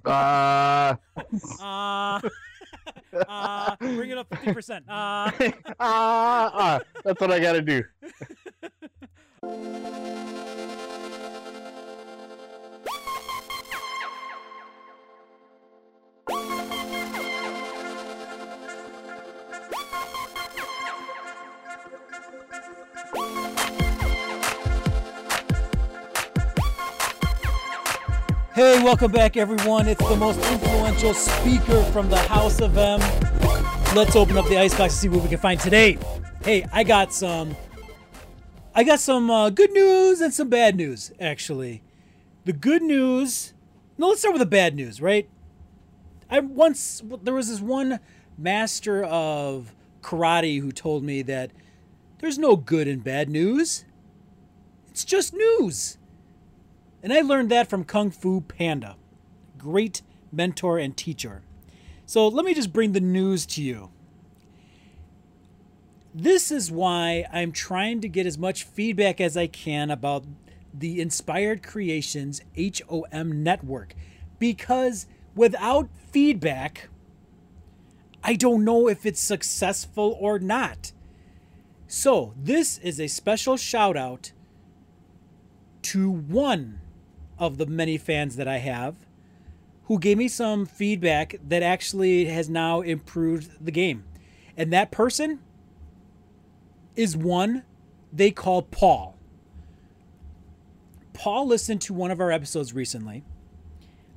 fine. Uh, Uh, uh, bring it up 50%. Uh, ah, ah, that's what I gotta do. Hey, welcome back, everyone. It's the most influential speaker from the House of M. Let's open up the icebox to see what we can find today. Hey, I got some. I got some uh, good news and some bad news, actually. The good news. No, let's start with the bad news, right? I once there was this one master of karate who told me that there's no good and bad news. It's just news. And I learned that from Kung Fu Panda, great mentor and teacher. So let me just bring the news to you. This is why I'm trying to get as much feedback as I can about the Inspired Creations HOM network. Because without feedback, I don't know if it's successful or not. So, this is a special shout out to one of the many fans that I have who gave me some feedback that actually has now improved the game. And that person is one they call Paul. Paul listened to one of our episodes recently,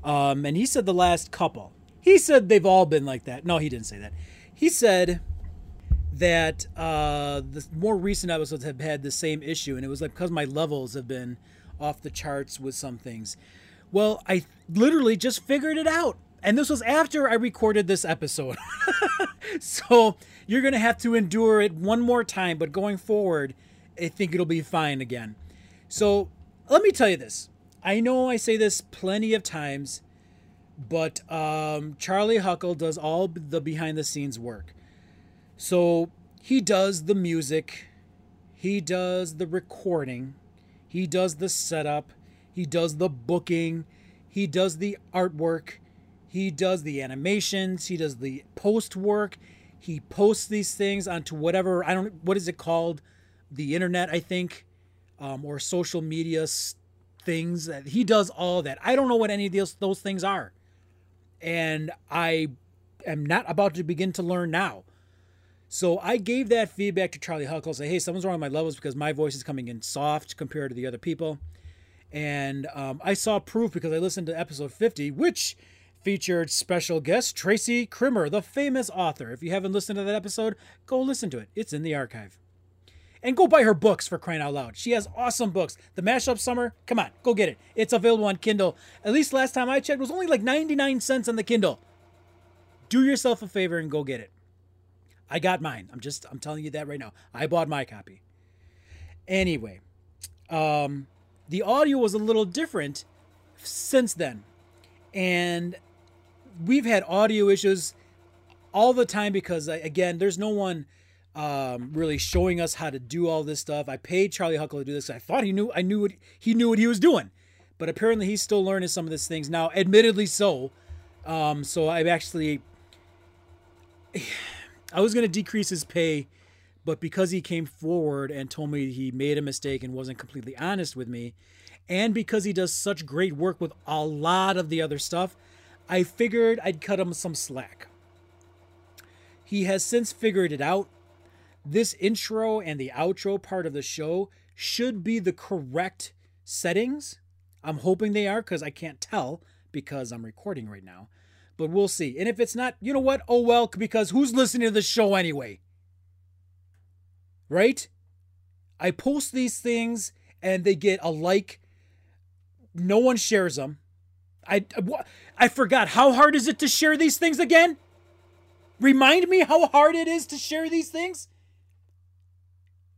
um, and he said the last couple. He said they've all been like that. No, he didn't say that. He said that uh, the more recent episodes have had the same issue, and it was like because my levels have been off the charts with some things. Well, I literally just figured it out. And this was after I recorded this episode. so you're going to have to endure it one more time, but going forward, I think it'll be fine again. So let me tell you this. I know I say this plenty of times, but um, Charlie Huckle does all the behind the scenes work. So he does the music, he does the recording, he does the setup, he does the booking, he does the artwork, he does the animations, he does the post work, he posts these things onto whatever I don't what is it called, the internet I think, um, or social media things. He does all that. I don't know what any of those those things are, and I am not about to begin to learn now. So I gave that feedback to Charlie Huckle. Say, hey, someone's wrong with my levels because my voice is coming in soft compared to the other people. And um, I saw proof because I listened to episode 50, which featured special guest Tracy Krimmer, the famous author. If you haven't listened to that episode, go listen to it. It's in the archive. And go buy her books for crying out loud. She has awesome books. The Mashup Summer, come on, go get it. It's available on Kindle. At least last time I checked, it was only like 99 cents on the Kindle. Do yourself a favor and go get it. I got mine. I'm just I'm telling you that right now. I bought my copy. Anyway, um the audio was a little different since then. And we've had audio issues all the time because again, there's no one um, really showing us how to do all this stuff. I paid Charlie Huckle to do this. I thought he knew I knew what he knew what he was doing, but apparently he's still learning some of these things now. Admittedly, so. Um, so I've actually I was going to decrease his pay, but because he came forward and told me he made a mistake and wasn't completely honest with me, and because he does such great work with a lot of the other stuff, I figured I'd cut him some slack. He has since figured it out. This intro and the outro part of the show should be the correct settings. I'm hoping they are because I can't tell because I'm recording right now but we'll see. And if it's not, you know what? Oh well, because who's listening to the show anyway? Right? I post these things and they get a like. No one shares them. I I forgot how hard is it to share these things again? Remind me how hard it is to share these things?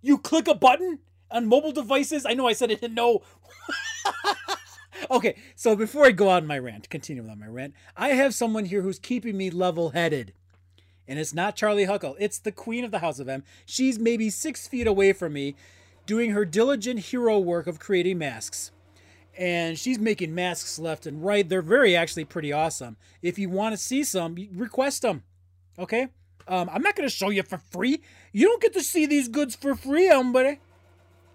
You click a button on mobile devices. I know I said it. In no. okay, so before I go on my rant, continue on my rant, I have someone here who's keeping me level headed. And it's not Charlie Huckle, it's the queen of the House of M. She's maybe six feet away from me doing her diligent hero work of creating masks. and she's making masks left and right. They're very actually pretty awesome. If you want to see some, request them. Okay? Um, I'm not going to show you for free. You don't get to see these goods for free, hombre.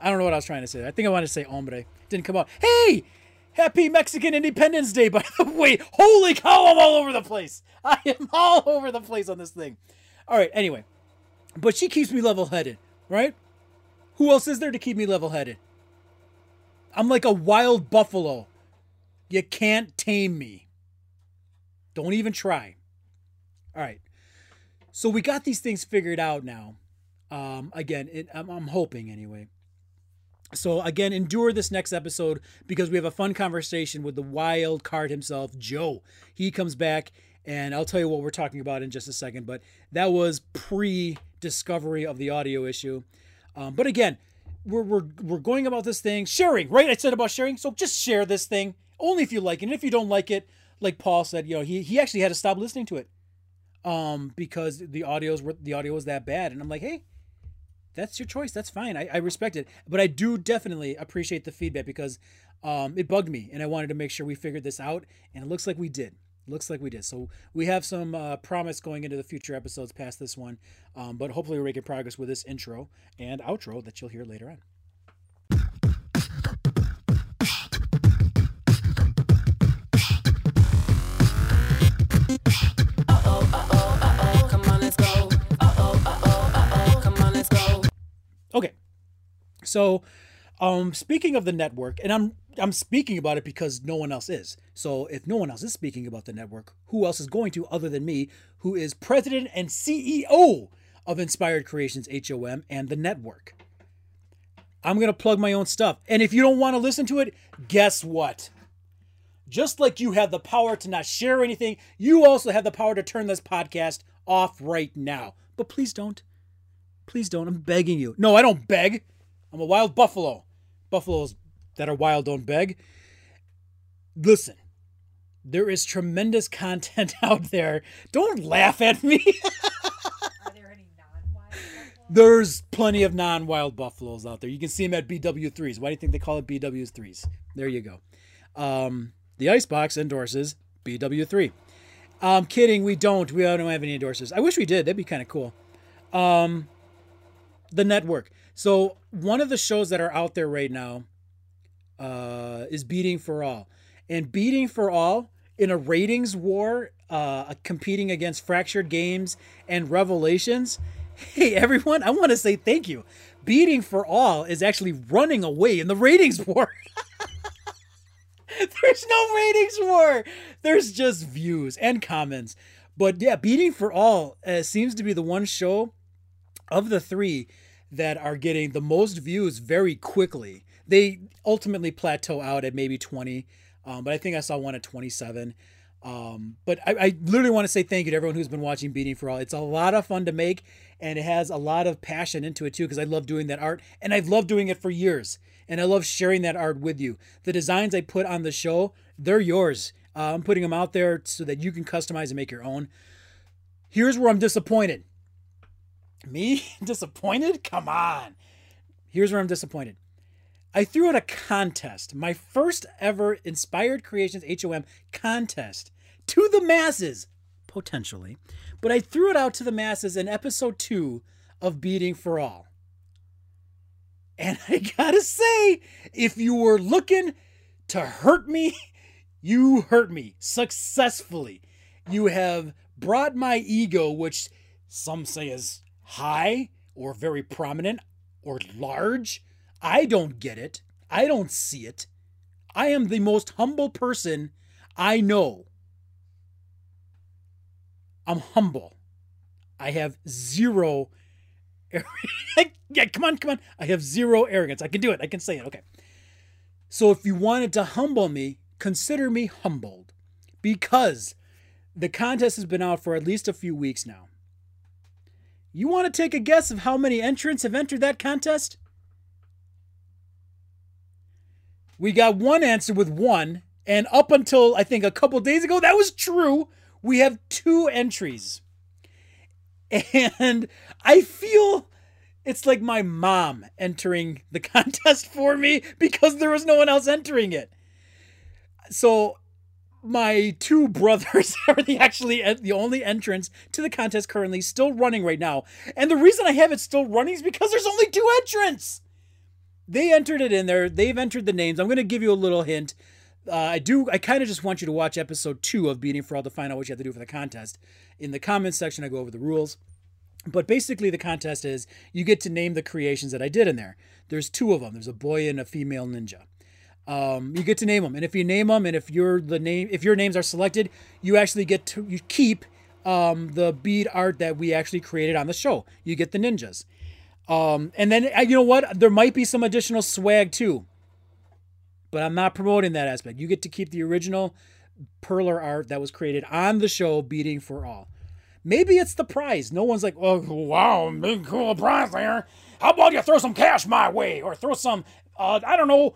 I don't know what I was trying to say. I think I wanted to say hombre. Didn't come out. Hey! Happy Mexican Independence Day, by the way. Holy cow, I'm all over the place. I am all over the place on this thing. All right, anyway. But she keeps me level headed, right? Who else is there to keep me level headed? I'm like a wild buffalo. You can't tame me. Don't even try. All right. So we got these things figured out now. Um, again, it, I'm, I'm hoping anyway. So again, endure this next episode because we have a fun conversation with the wild card himself, Joe. He comes back, and I'll tell you what we're talking about in just a second. But that was pre-discovery of the audio issue. Um, but again, we're, we're we're going about this thing sharing, right? I said about sharing, so just share this thing only if you like it. And if you don't like it, like Paul said, you know, he he actually had to stop listening to it, um, because the audios were the audio was that bad. And I'm like, hey, that's your choice. That's fine. I, I respect it. But I do definitely appreciate the feedback because um, it bugged me and I wanted to make sure we figured this out. And it looks like we did. Looks like we did. So we have some uh, promise going into the future episodes past this one. Um, but hopefully we're making progress with this intro and outro that you'll hear later on. Okay. So, um, speaking of the network, and I'm I'm speaking about it because no one else is. So if no one else is speaking about the network, who else is going to other than me, who is president and CEO of Inspired Creations HOM and the network? I'm gonna plug my own stuff. And if you don't want to listen to it, guess what? Just like you have the power to not share anything, you also have the power to turn this podcast off right now. But please don't. Please don't. I'm begging you. No, I don't beg. I'm a wild buffalo. Buffaloes that are wild don't beg. Listen, there is tremendous content out there. Don't laugh at me. Are there any non-wild? There's plenty of non wild buffaloes out there. You can see them at BW3s. Why do you think they call it BW3s? There you go. Um, the Icebox endorses BW3. I'm kidding. We don't. We don't have any endorsers. I wish we did. That'd be kind of cool. Um, the network. So one of the shows that are out there right now uh, is Beating for All, and Beating for All in a ratings war, uh, competing against Fractured Games and Revelations. Hey everyone, I want to say thank you. Beating for All is actually running away in the ratings war. There's no ratings war. There's just views and comments. But yeah, Beating for All uh, seems to be the one show of the three that are getting the most views very quickly. They ultimately plateau out at maybe 20, um, but I think I saw one at 27. Um, but I, I literally want to say thank you to everyone who's been watching Beating for All. It's a lot of fun to make, and it has a lot of passion into it too, because I love doing that art, and I've loved doing it for years, and I love sharing that art with you. The designs I put on the show, they're yours. Uh, I'm putting them out there so that you can customize and make your own. Here's where I'm disappointed. Me disappointed? Come on. Here's where I'm disappointed. I threw out a contest, my first ever Inspired Creations HOM contest to the masses, potentially. But I threw it out to the masses in episode two of Beating for All. And I gotta say, if you were looking to hurt me, you hurt me successfully. You have brought my ego, which some say is high or very prominent or large. I don't get it. I don't see it. I am the most humble person I know. I'm humble. I have zero. yeah, come on, come on. I have zero arrogance. I can do it. I can say it. Okay. So if you wanted to humble me, consider me humbled because the contest has been out for at least a few weeks now. You want to take a guess of how many entrants have entered that contest? We got one answer with one, and up until I think a couple days ago, that was true. We have two entries. And I feel it's like my mom entering the contest for me because there was no one else entering it. so my two brothers are the actually the only entrants to the contest currently still running right now. And the reason I have it still running is because there's only two entrants. They entered it in there. They've entered the names. I'm going to give you a little hint. Uh, I do. I kind of just want you to watch episode two of Beating for All to find out what you have to do for the contest. In the comments section, I go over the rules. But basically, the contest is you get to name the creations that I did in there. There's two of them. There's a boy and a female ninja. Um, you get to name them, and if you name them, and if you're the name, if your names are selected, you actually get to you keep um, the bead art that we actually created on the show. You get the ninjas, um, and then uh, you know what? There might be some additional swag too, but I'm not promoting that aspect. You get to keep the original perler art that was created on the show, beating for all. Maybe it's the prize. No one's like, oh wow, big cool prize there. How about you throw some cash my way, or throw some, uh, I don't know,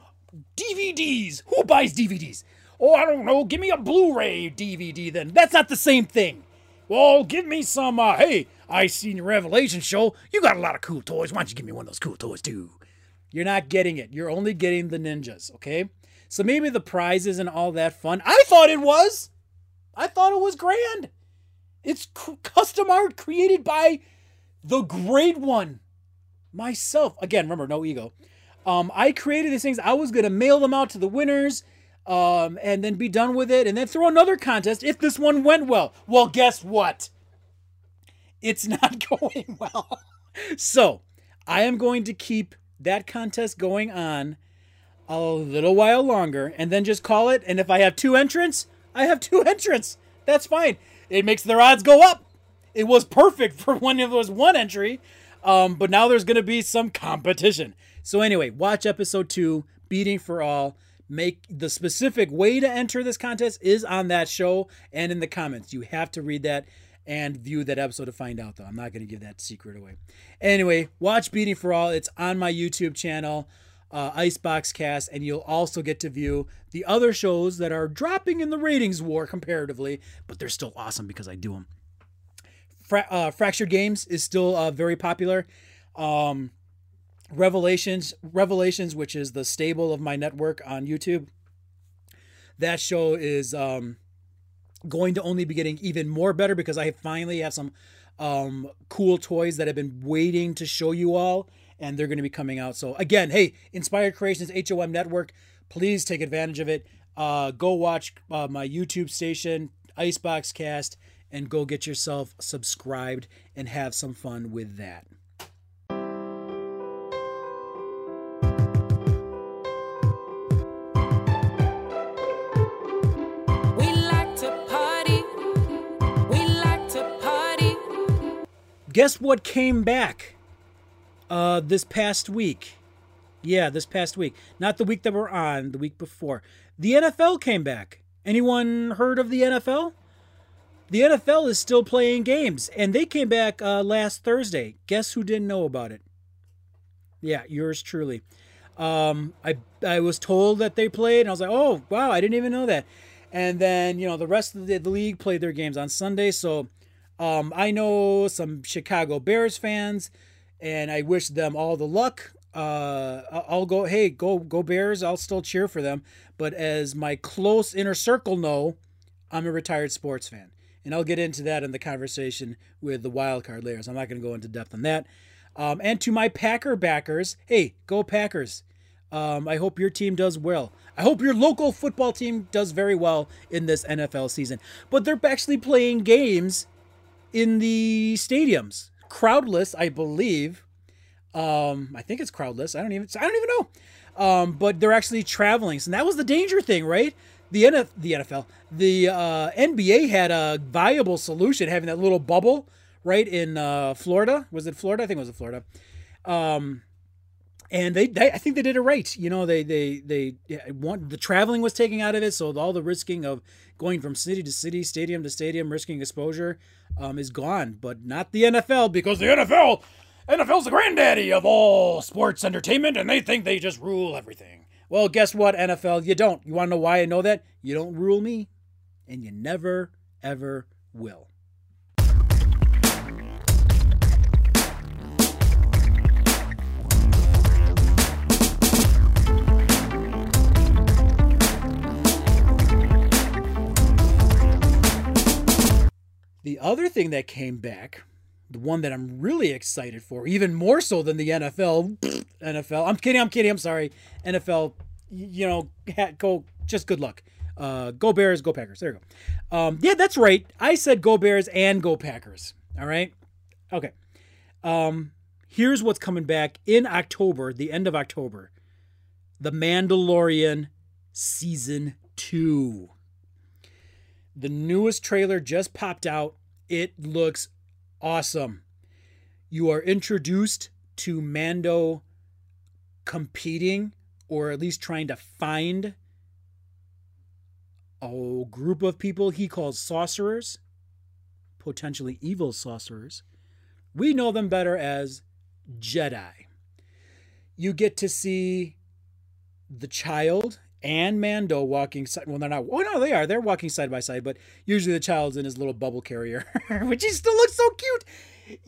DVDs. Who buys DVDs? Oh, I don't know. Give me a Blu-ray DVD then. That's not the same thing. Well, give me some. Uh, hey, I seen your Revelation show. You got a lot of cool toys. Why don't you give me one of those cool toys too? You're not getting it. You're only getting the ninjas. Okay. So maybe the prizes isn't all that fun. I thought it was. I thought it was grand. It's custom art created by the great one, myself. Again, remember, no ego. Um, I created these things. I was gonna mail them out to the winners, um, and then be done with it, and then throw another contest if this one went well. Well, guess what? It's not going well. so I am going to keep that contest going on a little while longer, and then just call it. And if I have two entrants, I have two entrants. That's fine. It makes their odds go up. It was perfect for when it was one entry, um, but now there's going to be some competition. So anyway, watch episode two, Beating for All. Make the specific way to enter this contest is on that show and in the comments. You have to read that and view that episode to find out, though. I'm not going to give that secret away. Anyway, watch Beating for All. It's on my YouTube channel, uh, Icebox Cast, and you'll also get to view the other shows that are dropping in the ratings war comparatively, but they're still awesome because I do them. Fra- uh, Fractured Games is still uh, very popular. Um, Revelations, Revelations, which is the stable of my network on YouTube. That show is um, going to only be getting even more better because I finally have some um, cool toys that I've been waiting to show you all, and they're going to be coming out. So again, hey, Inspired Creations HOM Network, please take advantage of it. Uh, go watch uh, my YouTube station, Icebox Cast, and go get yourself subscribed and have some fun with that. Guess what came back uh this past week? Yeah this past week. Not the week that we're on the week before. The nfl came back. Anyone heard of the nfl the nfl is still playing games and they came back uh, last thursday. Guess who didn't know about it? Yeah yours truly. Um i i was told that they played and i was like oh wow i didn't even know that. And then you know the rest of the, the league played their games on sunday so um, I know some Chicago Bears fans, and I wish them all the luck. Uh, I'll go. Hey, go go Bears! I'll still cheer for them. But as my close inner circle know, I'm a retired sports fan, and I'll get into that in the conversation with the wild card later. So I'm not going to go into depth on that. Um, and to my Packer backers, hey, go Packers! Um, I hope your team does well. I hope your local football team does very well in this NFL season. But they're actually playing games in the stadiums, crowdless, I believe. Um, I think it's crowdless. I don't even. I don't even know. Um, but they're actually traveling, so that was the danger thing, right? The NF, the NFL, the uh, NBA had a viable solution, having that little bubble, right in uh, Florida. Was it Florida? I think it was in Florida. Um, and they, they, I think they did it right. You know, they, they, they, want the traveling was taken out of it, so all the risking of going from city to city, stadium to stadium, risking exposure, um, is gone. But not the NFL because the NFL, NFL's the granddaddy of all sports entertainment, and they think they just rule everything. Well, guess what, NFL? You don't. You want to know why I know that? You don't rule me, and you never, ever will. The other thing that came back, the one that I'm really excited for, even more so than the NFL, NFL. I'm kidding. I'm kidding. I'm sorry. NFL. You know, go. Just good luck. Uh, go Bears. Go Packers. There you go. Um, yeah, that's right. I said go Bears and go Packers. All right. Okay. Um, here's what's coming back in October, the end of October. The Mandalorian season two. The newest trailer just popped out. It looks awesome. You are introduced to Mando competing, or at least trying to find a group of people he calls sorcerers, potentially evil sorcerers. We know them better as Jedi. You get to see the child and Mando walking side. Well, they're not. Oh no, they are. They're walking side by side. But usually the child's in his little bubble carrier, which he still looks so cute.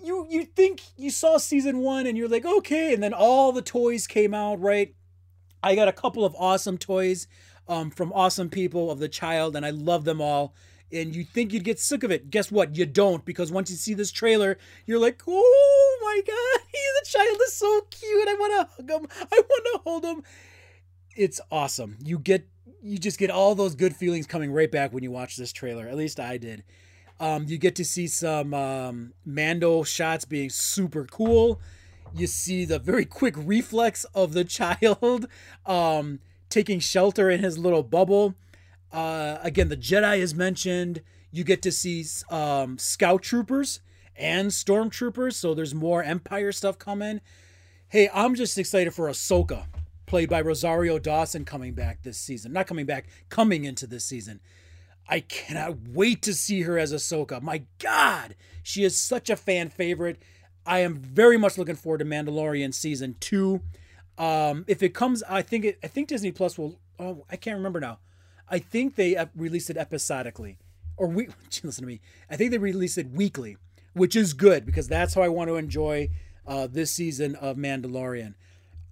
You you think you saw season one and you're like okay, and then all the toys came out right. I got a couple of awesome toys um, from awesome people of the child, and I love them all. And you think you'd get sick of it. Guess what? You don't, because once you see this trailer, you're like, oh my god, he, the child is so cute. I want to hug him. I want to hold him. It's awesome. You get, you just get all those good feelings coming right back when you watch this trailer. At least I did. Um, you get to see some um, Mando shots being super cool. You see the very quick reflex of the child um, taking shelter in his little bubble. Uh, again, the Jedi is mentioned. You get to see um, scout troopers and stormtroopers, so there's more Empire stuff coming. Hey, I'm just excited for Ahsoka, played by Rosario Dawson, coming back this season. Not coming back, coming into this season. I cannot wait to see her as Ahsoka. My God, she is such a fan favorite. I am very much looking forward to Mandalorian season two. Um, if it comes, I think it, I think Disney Plus will. Oh, I can't remember now. I think they uh, released it episodically, or we. Listen to me. I think they released it weekly, which is good because that's how I want to enjoy uh, this season of Mandalorian.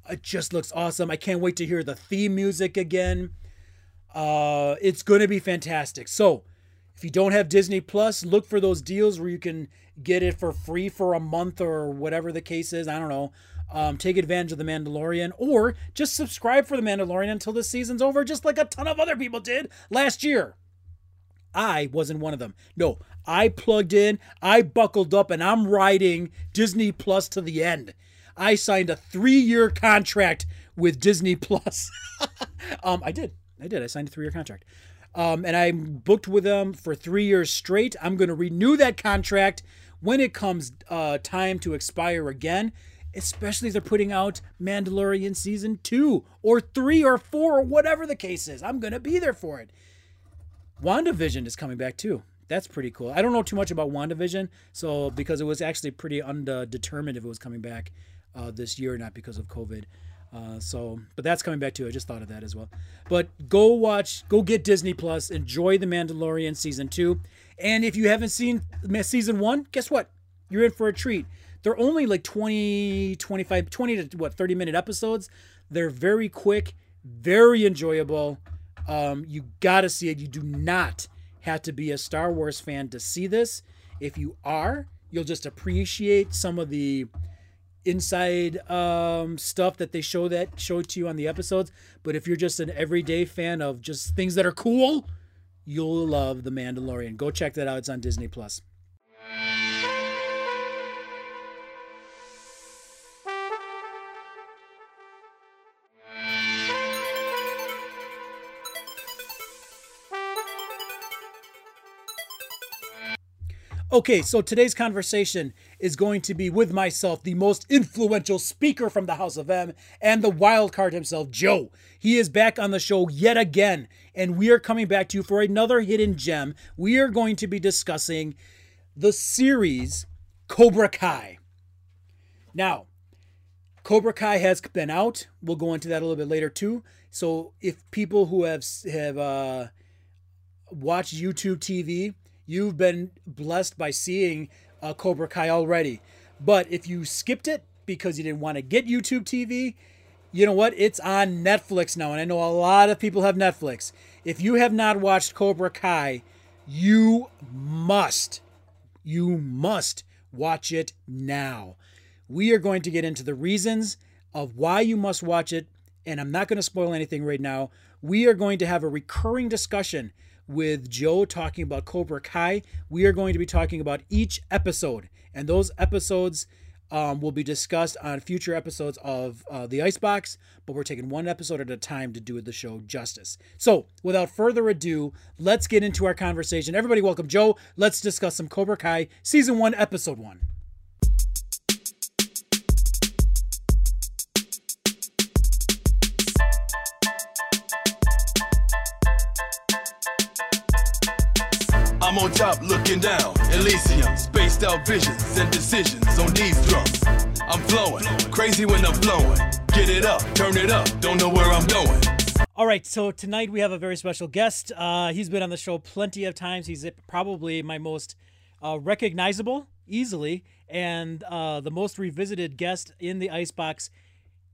It just looks awesome. I can't wait to hear the theme music again. Uh, it's going to be fantastic. So, if you don't have Disney Plus, look for those deals where you can get it for free for a month or whatever the case is. I don't know. Um, take advantage of The Mandalorian or just subscribe for The Mandalorian until the season's over, just like a ton of other people did last year. I wasn't one of them. No, I plugged in, I buckled up, and I'm riding Disney Plus to the end. I signed a three year contract with Disney Plus. um, I did. I did. I signed a three year contract. Um, and I'm booked with them for three years straight. I'm going to renew that contract when it comes uh, time to expire again, especially if they're putting out Mandalorian season two or three or four or whatever the case is. I'm going to be there for it. WandaVision is coming back too. That's pretty cool. I don't know too much about WandaVision, so because it was actually pretty undetermined if it was coming back uh, this year not because of COVID. Uh, so, but that's coming back too. I just thought of that as well. But go watch, go get Disney Plus, enjoy The Mandalorian season two. And if you haven't seen season one, guess what? You're in for a treat. They're only like 20, 25, 20 to what, 30 minute episodes. They're very quick, very enjoyable. Um, you gotta see it. You do not have to be a Star Wars fan to see this. If you are, you'll just appreciate some of the inside um, stuff that they show that show to you on the episodes. But if you're just an everyday fan of just things that are cool, you'll love The Mandalorian. Go check that out. It's on Disney Plus. Okay, so today's conversation is going to be with myself, the most influential speaker from the House of M, and the wild card himself, Joe. He is back on the show yet again, and we are coming back to you for another hidden gem. We are going to be discussing the series Cobra Kai. Now, Cobra Kai has been out. We'll go into that a little bit later too. So, if people who have have uh, watched YouTube TV, you've been blessed by seeing uh, Cobra Kai already. But if you skipped it because you didn't want to get YouTube TV, you know what? It's on Netflix now, and I know a lot of people have Netflix. If you have not watched Cobra Kai, you must You must watch it now. We are going to get into the reasons of why you must watch it, and I'm not going to spoil anything right now. We are going to have a recurring discussion with Joe talking about Cobra Kai. We are going to be talking about each episode, and those episodes um, will be discussed on future episodes of uh, the Icebox, but we're taking one episode at a time to do the show justice. So, without further ado, let's get into our conversation. Everybody, welcome Joe. Let's discuss some Cobra Kai Season 1, Episode 1. On top looking down, Elysium, spaced out visions and decisions on these drums. I'm flowing, crazy when I'm flowing. Get it up, turn it up, don't know where I'm going. All right, so tonight we have a very special guest. Uh, he's been on the show plenty of times. He's probably my most uh, recognizable, easily, and uh, the most revisited guest in the Icebox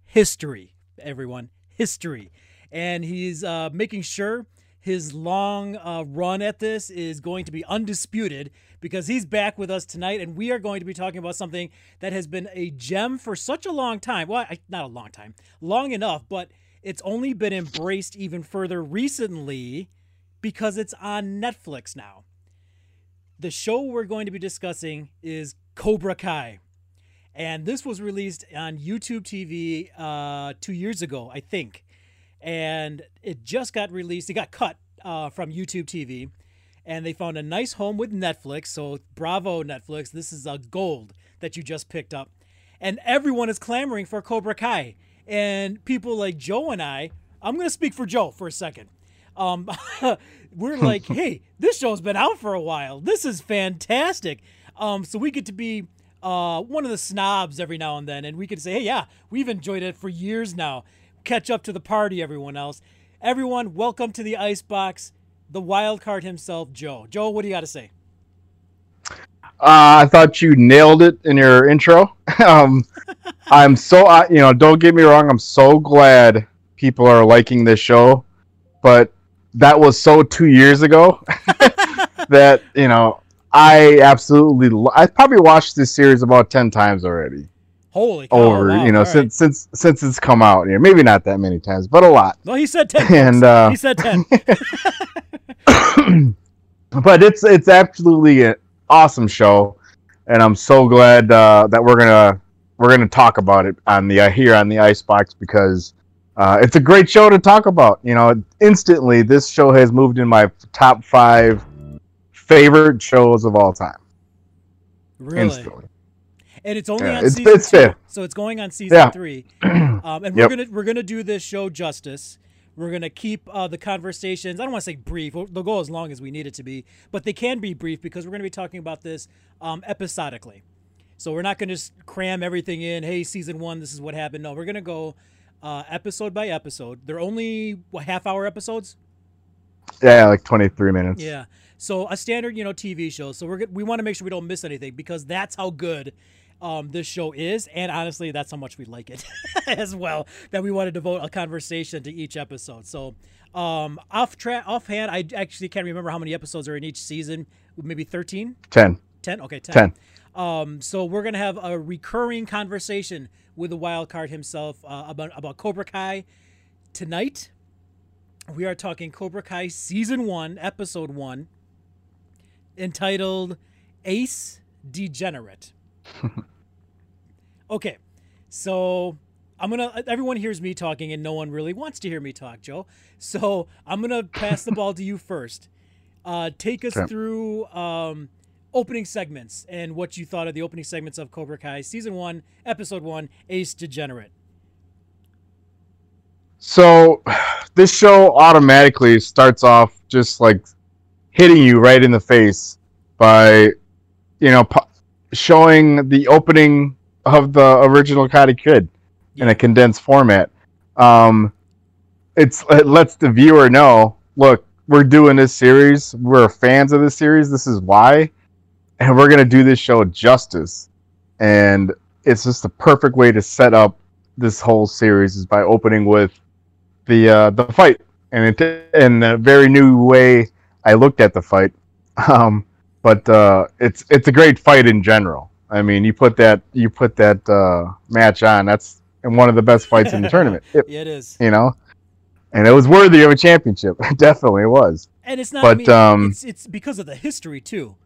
history. Everyone, history, and he's uh, making sure his long uh, run at this is going to be undisputed because he's back with us tonight, and we are going to be talking about something that has been a gem for such a long time. Well, I, not a long time, long enough, but it's only been embraced even further recently because it's on Netflix now. The show we're going to be discussing is Cobra Kai. And this was released on YouTube TV uh, two years ago, I think. And it just got released. It got cut uh, from YouTube TV. And they found a nice home with Netflix. So bravo, Netflix. This is a gold that you just picked up. And everyone is clamoring for Cobra Kai and people like Joe and I, I'm going to speak for Joe for a second. Um, we're like, hey, this show's been out for a while. This is fantastic. Um, so we get to be uh, one of the snobs every now and then, and we can say, hey, yeah, we've enjoyed it for years now. Catch up to the party, everyone else. Everyone, welcome to the Icebox, the wild card himself, Joe. Joe, what do you got to say? Uh, I thought you nailed it in your intro. um, I'm so, uh, you know, don't get me wrong. I'm so glad people are liking this show, but that was so two years ago that you know I absolutely. Lo- I probably watched this series about ten times already. Holy cow, Over, wow, you know, all right. since since since it's come out. You know, maybe not that many times, but a lot. No, he said 10. And, uh, he said 10. but it's it's absolutely an awesome show, and I'm so glad uh, that we're gonna we're gonna talk about it on the uh, here on the Icebox because uh, it's a great show to talk about. You know, instantly this show has moved in my top five favorite shows of all time. really? Instantly, and it's only Yeah, on it's- season it's two, fair. so it's going on season Yeah. three. Um, and we're gonna we're gonna do this show justice. We're gonna keep uh, the conversations. I don't want to say brief. They'll go as long as we need it to be, but they can be brief because we're gonna be talking about this um, episodically. So we're not gonna just cram everything in. Hey, season one, this is what happened. No, we're gonna go uh, episode by episode. They're only what, half hour episodes. yeah, like 23 minutes. Yeah. So a standard, you know, TV show. So we're. We want to make sure we don't miss anything because that's how good um, this show is, and honestly, that's how much we like it as well. That we want to devote a conversation to each episode. So um, off track, offhand, I actually can't remember how many episodes are in each season. Maybe 13, 10. 10? Okay, 10. 10. Um, so we're gonna have a recurring conversation with the wild card himself uh, about about Cobra Kai tonight. We are talking Cobra Kai season one, episode one, entitled "Ace Degenerate." okay, so I'm gonna. Everyone hears me talking, and no one really wants to hear me talk, Joe. So I'm gonna pass the ball to you first. Uh, take us Okay. through um, opening segments and what you thought of the opening segments of Cobra Kai season one, episode one, Ace Degenerate. So, this show automatically starts off just like hitting you right in the face by, you know, showing the opening of the original Karate Kid in a condensed format. Um, it's it lets the viewer know, look, we're doing this series. We're fans of this series. This is why, and we're gonna do this show justice. And it's just the perfect way to set up this whole series is by opening with the uh, the fight, and it, in a very new way, I looked at the fight. Um, but uh, it's it's a great fight in general. I mean, you put that you put that uh, match on. That's one of the best fights in the tournament. It- Yeah, it is. you know, and it was worthy of a championship. Definitely, it was. and it's not. I But, mean, um, it's it's because of the history too.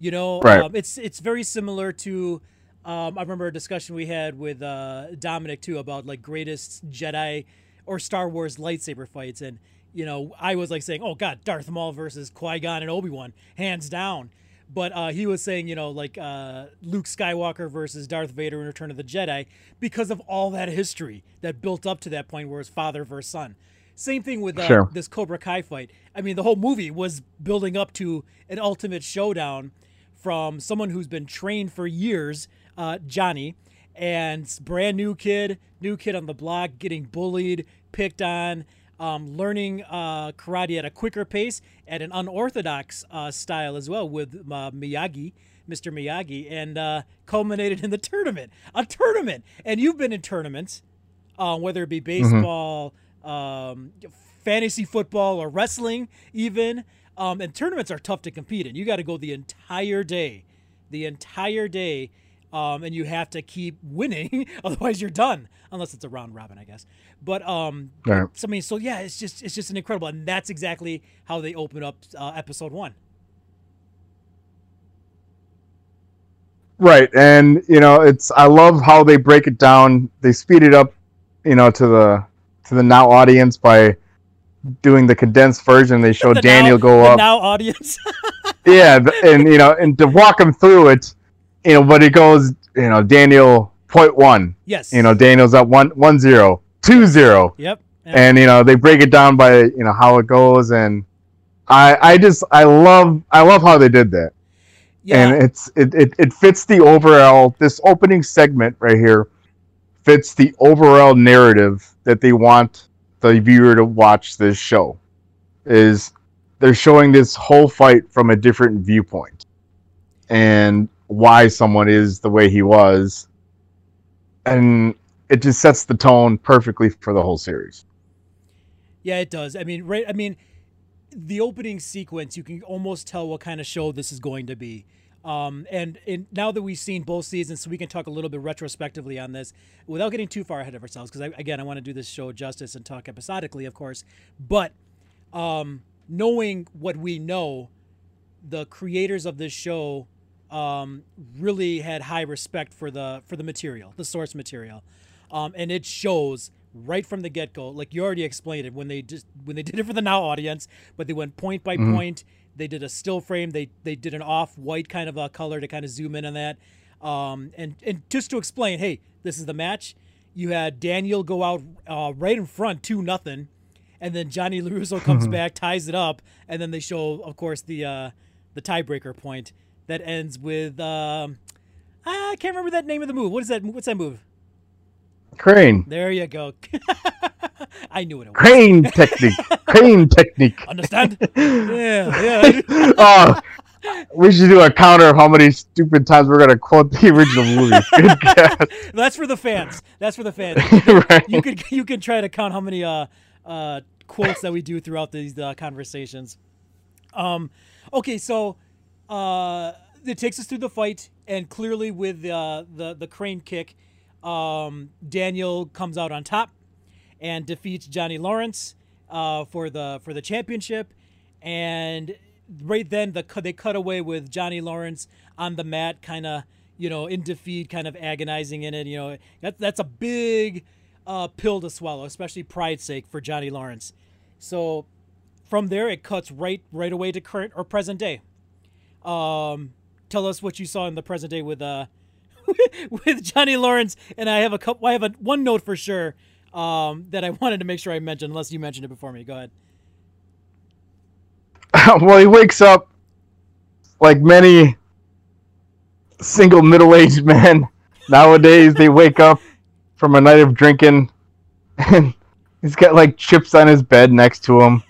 You know, Right. um, it's it's very similar to. Um, I remember a discussion we had with uh, Dominic too about like greatest Jedi or Star Wars lightsaber fights, and you know, I was like saying, "Oh God, Darth Maul versus Qui Gon and Obi Wan, hands down." But uh, he was saying, you know, like uh, Luke Skywalker versus Darth Vader in Return of the Jedi because of all that history that built up to that point where it's father versus son. Same thing with uh, Sure. this Cobra Kai fight. I mean, the whole movie was building up to an ultimate showdown from someone who's been trained for years, uh, Johnny, and brand new kid, new kid on the block, getting bullied, picked on, um, learning uh, karate at a quicker pace at an unorthodox uh, style as well with uh, Miyagi. Mr. Miyagi, and uh, culminated in the tournament. A tournament, and you've been in tournaments, uh, whether it be baseball, um, fantasy football, or wrestling, even. Um, and tournaments are tough to compete in. You got to go the entire day, the entire day, um, and you have to keep winning, otherwise you're done. Unless it's a round robin, I guess. But um, Right. so I mean, so yeah, it's just it's just an incredible, and that's exactly how they open up uh, episode one. Right, and you know, it's I love how they break it down. They speed it up, you know, to the to the now audience by doing the condensed version. They show The Daniel now, go the up, now audience. yeah, and you know, and to walk him through it, you know, but it goes, you know, Daniel point one, yes. you know, Daniel's up one one zero, two zero, Yep. and you know they break it down by you know how it goes, and I I just I love I love how they did that. yeah. and it's it, it, it fits the overall this opening segment right here fits the overall narrative that they want the viewer to watch this show is they're showing this whole fight from a different viewpoint and why someone is the way he was and it just sets the tone perfectly for the whole series Yeah, it does. I mean, right? I mean, the opening sequence, you can almost tell what kind of show this is going to be. Um, and, and now that we've seen both seasons, so we can talk a little bit retrospectively on this without getting too far ahead of ourselves. Because again, I want to do this show justice and talk episodically, of course. But um, knowing what we know, the creators of this show um, really had high respect for the for the material, the source material, um, and it shows right from the get go. Like you already explained it when they just when they did it for the now audience, but they went point by point. They did a still frame. They they did an off white kind of a color to kind of zoom in on that, um, and and just to explain, hey, this is the match. You had Daniel go out uh, right in front, two nothing, and then Johnny LaRusso comes back, ties it up, and then they show, of course, the uh, the tiebreaker point that ends with um, I can't remember that name of the move. What is that? What's that move? crane There you go. I knew it. was. crane technique crane technique Understand? yeah, yeah. oh, we should do a counter of how many stupid times we're gonna quote the original movie. That's for the fans. That's for the fans. right. You could you could try to count how many uh, uh, quotes that we do throughout these uh, conversations. Um, okay, so uh, it takes us through the fight, and clearly with uh, the the crane kick, um, Daniel comes out on top and defeats Johnny Lawrence uh, for the for the championship, and right then the they cut away with Johnny Lawrence on the mat, kind of you know in defeat, kind of agonizing in it. You know that that's a big uh, pill to swallow, especially pride's sake for Johnny Lawrence. So from there it cuts right right away to current or present day. Um, tell us what you saw in the present day with uh with Johnny Lawrence, and I have a couple. I have a one note for sure um, that I wanted to make sure I mentioned, unless you mentioned it before me. Go ahead. well, he wakes up like many single middle-aged men nowadays. They wake up from a night of drinking, and he's got like chips on his bed next to him.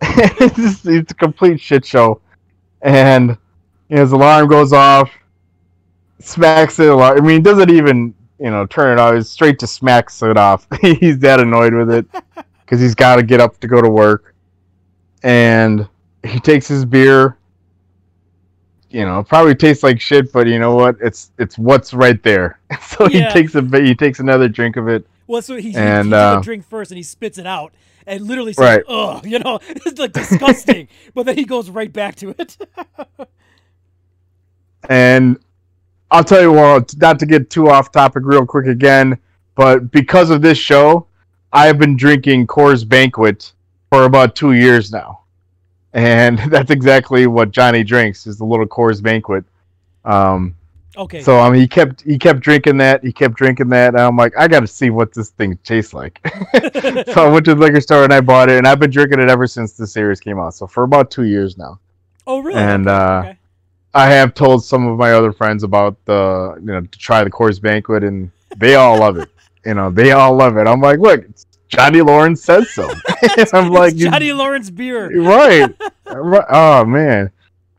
it's, just, it's a complete shit show, and know, his alarm goes off. Smacks alarm. I mean, doesn't even you know turn it off. It's straight to smacks it off. he's that annoyed with it because he's got to get up to go to work, and he takes his beer. you know, it probably tastes like shit, but you know what? It's it's what's right there. so Yeah. he takes a. He takes another drink of it. Well, so he, he, And, he took uh, drink first and he spits it out and literally says, Right. "Ugh," you know, it's like disgusting. but then he goes right back to it. And I'll tell you what, not to get too off topic real quick again, but because of this show, I've been drinking Coors Banquet for about two years now. And that's exactly what Johnny drinks is the little Coors Banquet. Um, okay. so I mean, he kept he kept drinking that. He kept drinking that. And I'm like, I got to see what this thing tastes like. so I went to the liquor store and I bought it, and I've been drinking it ever since the series came out. So for about two years now. oh, really? and, uh, okay. I have told some of my other friends about the you know to try the Coors Banquet, and they all love it. You know, they all love it. I'm like, look, Johnny Lawrence says so. I'm like, Johnny Lawrence beer. right, right. Oh man,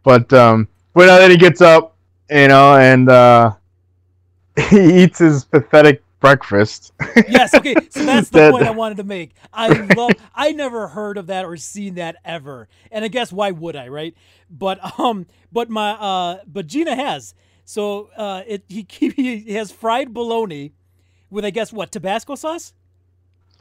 but um, but now then he gets up, you know, and uh, he eats his pathetic breakfast. yes, okay. So that's the That- point I wanted to make. I love I never heard of that or seen that ever. And I guess why would I, right? But um but my uh but Gina has. So uh it he keeps he has fried bologna with I guess what, Tabasco sauce?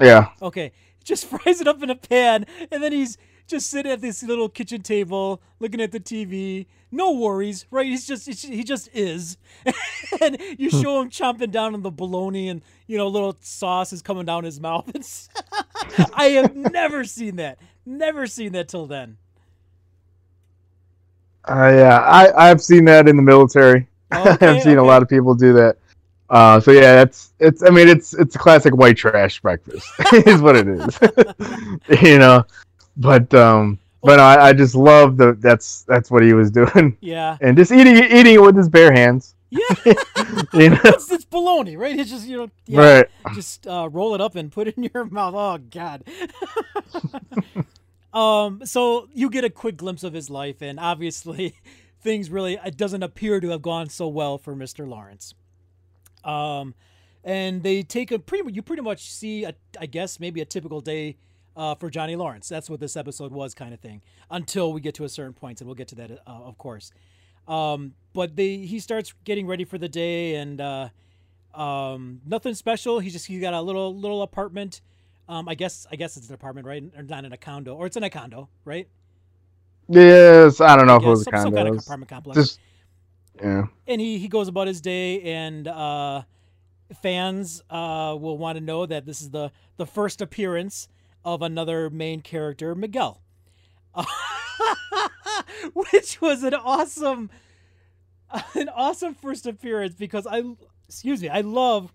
yeah, Okay. Just fries it up in a pan and then he's just sitting at this little kitchen table looking at the TV. No worries, right? He's just he just is. and you show him chomping down on the bologna and you know little sauce is coming down his mouth. I have never seen that. Never seen that till then. uh, yeah. I I've seen that in the military. Okay, I've seen a lot of people do that. Uh, so yeah, it's it's. I mean, it's it's a classic white trash breakfast, is what it is. you know, but um, but I, I just love the that's that's what he was doing, Yeah. and just eating eating it with his bare hands. Yeah. You know, it's, it's bologna, right? It's just you know yeah, right? just uh, roll it up and put it in your mouth. Oh God. um. So you get a quick glimpse of his life, and obviously, things really it doesn't appear to have gone so well for Mister Lawrence. Um, and they take a pretty. You pretty much see, a, I guess, maybe a typical day. Uh, for Johnny Lawrence, that's what this episode was, kind of thing. Until we get to a certain point, and we'll get to that, uh, of course. Um, but they he starts getting ready for the day, and uh, um, nothing special. He just he got a little little apartment. Um, I guess I guess it's an apartment, right? Or not in a condo, or it's in a condo, right? Yes, I don't know if it was a condo. some kind of apartment complex. Just yeah, and he he goes about his day, and uh, fans uh, will want to know that this is the the first appearance of another main character, Miguel, which was an awesome an awesome first appearance because I excuse me I love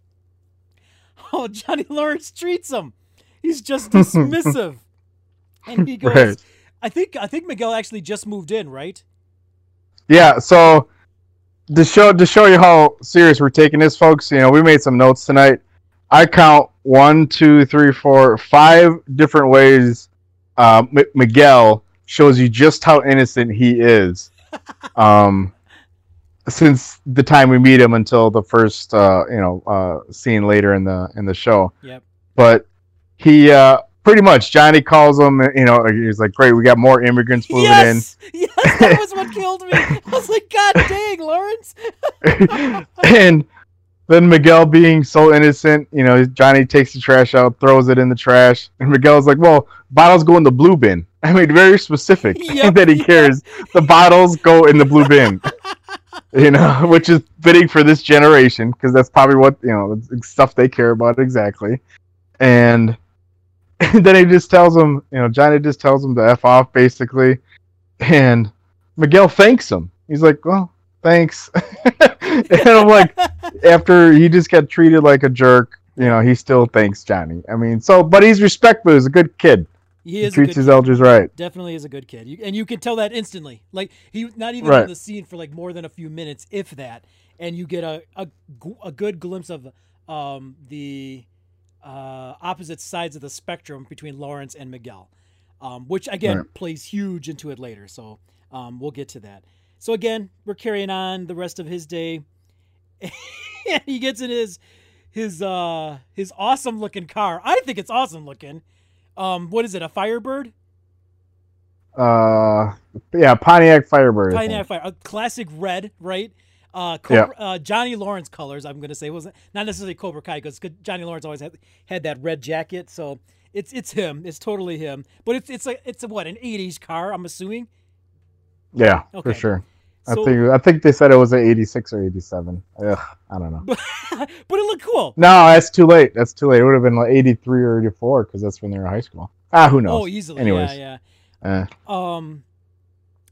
how Johnny Lawrence treats him. He's just dismissive, and he goes. Right. I think I think Miguel actually just moved in, right? yeah. So to show to show you how serious we're taking this, folks, you know, we made some notes tonight. I count one, two, three, four, five different ways uh, M- Miguel shows you just how innocent he is. um, since the time we meet him until the first, uh, you know, uh, scene later in the in the show. Yep. But he uh, pretty much Johnny calls him. You know, he's like, "Great, we got more immigrants moving in." Yes, yes, that was what killed me. I was like, God dang, Lawrence. and then Miguel being so innocent, you know, Johnny takes the trash out, throws it in the trash, and Miguel's like, "Well, bottles go in the blue bin." I mean, very specific Yep, that he yep. cares. The bottles go in the blue bin, you know, which is fitting for this generation because that's probably what you know stuff they care about exactly. And, and then he just tells him, you know, Johnny just tells him to f off basically, and Miguel thanks him. He's like, "Well, thanks," and I'm like after he just got treated like a jerk, you know, he still thanks Johnny. I mean, so but he's respectful. He's a good kid. He He treats his kid. elders right. Definitely is a good kid, you, and you can tell that instantly. Like he not even Right. in the scene for like more than a few minutes, if that, and you get a a, a good glimpse of um, the uh, opposite sides of the spectrum between Lawrence and Miguel, um, which again Right. plays huge into it later. So um, we'll get to that. So again, we're carrying on the rest of his day. and he gets in his his uh his awesome looking car. I think it's awesome looking. Um, what is it? A Firebird? Uh, yeah, Pontiac Firebird. Pontiac. Fire, a classic red, right? Uh, Cobra, uh, Johnny Lawrence colors. I'm gonna say wasn't not necessarily Cobra Kai because Johnny Lawrence always had had that red jacket, so it's it's him. It's totally him. But it's it's like it's a what an '80s car. I'm assuming. Yeah, Okay. for sure. So, I think I think they said it was an 86 or 87. Ugh, I don't know. but, it looked cool. No, that's too late. That's too late. It would have been like 83 or 84 because that's when they were in high school. Ah, who knows? Oh, easily. Anyways. Yeah, yeah. Um,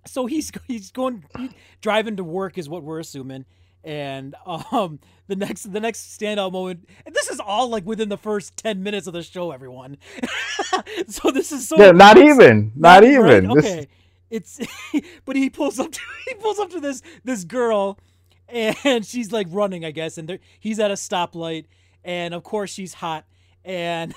so he's he's going he, driving to work is what we're assuming, and um the next the next standout moment. And this is all like within the first ten minutes of the show, everyone. so this is so yeah, not even. Not, right? even. This- Okay, it's but he pulls up to he pulls up to this this girl, and she's like running, I guess, and he's at a stoplight, and of course she's hot, and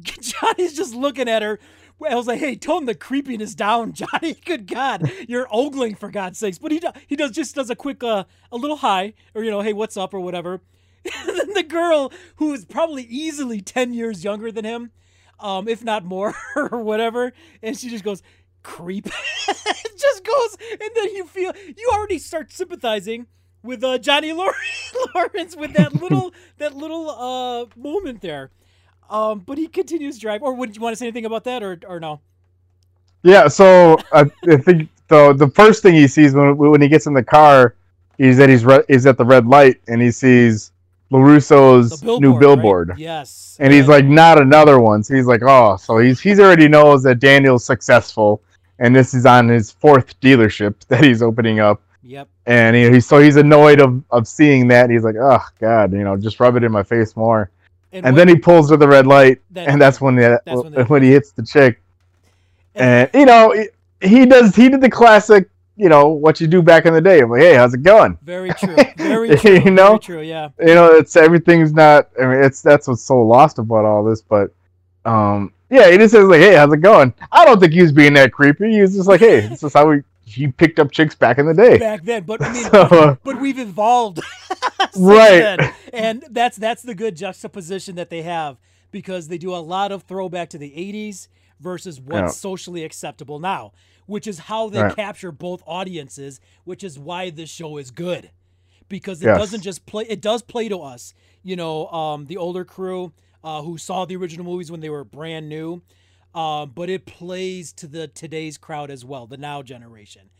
Johnny's just looking at her. I was like, "Hey, tone the creepiness down, Johnny. Good God, you're ogling for God's sakes." But he he does just does a quick uh, a little hi or you know, "Hey, what's up?" or whatever. And then the girl, who is probably easily ten years younger than him, um, if not more or whatever, and she just goes, "Creep." it just goes, and then you feel you already start sympathizing with uh, Johnny Lawrence, with that little that little uh moment there. Um, but he continues drive. Or would you want to say anything about that, or or no? Yeah, so I, I think the the first thing he sees when when he gets in the car is that he's re- is at the red light and he sees Larusso's billboard, new right? billboard, Yes. and he's like, not another one. So he's like, oh, so he's he's already knows that Daniel's successful, and this is on his fourth dealership that he's opening up, "Yep." and he, he's so he's annoyed of of seeing that. He's like, oh God, you know, just rub it in my face more. And what- then he pulls to the red light, Then- and that's when the, That's when when, he hits the chick. and- And you know, he- he does he did the classic, you know, what you do back in the day. I'm like, hey, how's it going? very true. Very true. You know? Very true. Yeah. You know, it's everything's not. I mean, it's that's what's so lost about all this. But, um, yeah, he just says like, hey, how's it going? I don't think he was being that creepy. He was just like, hey, this is how we he picked up chicks back in the day. Back then, but I mean, So, but we've evolved Right. then. and that's that's the good juxtaposition that they have because they do a lot of throwback to the 80s versus what's Yeah. socially acceptable now which is how they Right. capture both audiences which is why this show is good because it Yes. doesn't just play it does play to us you know um, the older crew uh, who saw the original movies when they were brand new. Um, but it plays to the today's crowd as well the now generation.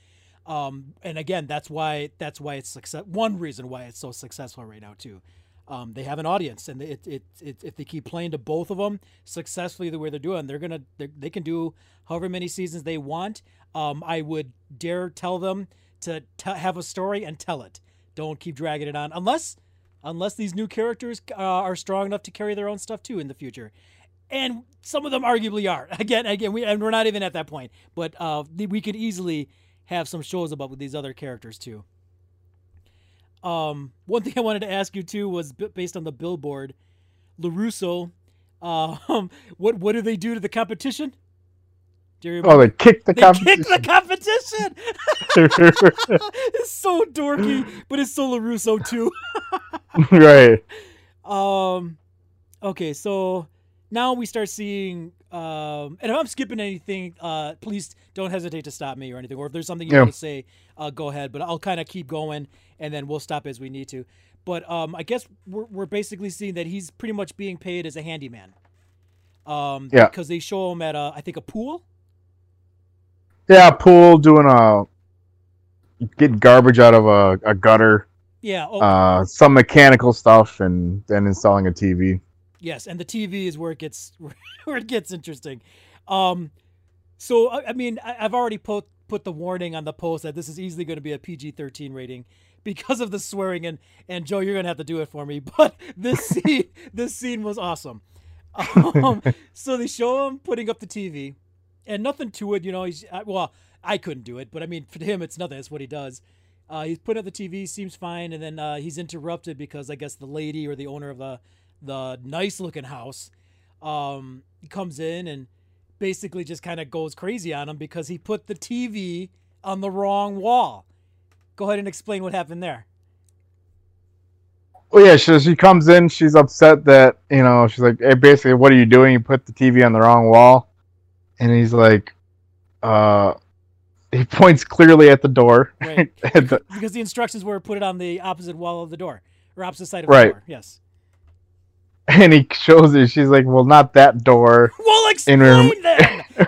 Um, and again that's why that's why it's success one reason why it's so successful right now too. Um, they have an audience and it, it, it, if they keep playing to both of them successfully the way they're doing they're gonna they're, they can do however many seasons they want. Um, i would dare tell them to t- have a story and tell it. Don't keep dragging it on unless unless these new characters uh, are strong enough to carry their own stuff too in the future and some of them arguably are again again we and we're not even at that point but uh, we could easily have some shows about with these other characters too um, one thing I wanted to ask you too was based on the billboard, Larusso. Um, what what do they do to the competition? Oh, they kicked the they competition. kick the competition. it's so dorky, but it's so Larusso too. right. Um, okay, so now we start seeing. Um, and if I'm skipping anything, uh, please don't hesitate to stop me or anything. Or if there's something you Yeah. want to say, uh, go ahead. But I'll kind of keep going, and then we'll stop as we need to. But um, I guess we're we're basically seeing that he's pretty much being paid as a handyman. Um, Yeah. Because they show him at a, I think a pool. Yeah, pool doing a get garbage out of a, a gutter, Yeah. Oh, uh, some mechanical stuff, and then installing a TV. Yes, and the TV is where it gets where it gets interesting. Um, so I, I mean, I, I've already put put the warning on the post that this is easily going to be a PG thirteen rating because of the swearing and and Joe, you're gonna have to do it for me. But this scene this scene was awesome. Um, so they show him putting up the TV, and nothing to it. You know, he's well, I couldn't do it, but I mean, for him, it's nothing. It's what he does. Uh, he's putting up the TV, seems fine, and then uh, he's interrupted because I guess the lady or the owner of the the nice looking house um, comes in and basically just kind of goes crazy on him because he put the TV on the wrong wall. Go ahead and explain what happened there. Well, yeah, she, she comes in. She's upset that you know. She's like, hey, basically, what are you doing? You put the TV on the wrong wall, and he's like, uh, he points clearly at the door. Right. At the- because the instructions were put it on the opposite wall of the door or opposite side of Right. the door. Yes. and he shows her. She's like, "Well, not that door." Well, In her- explain then.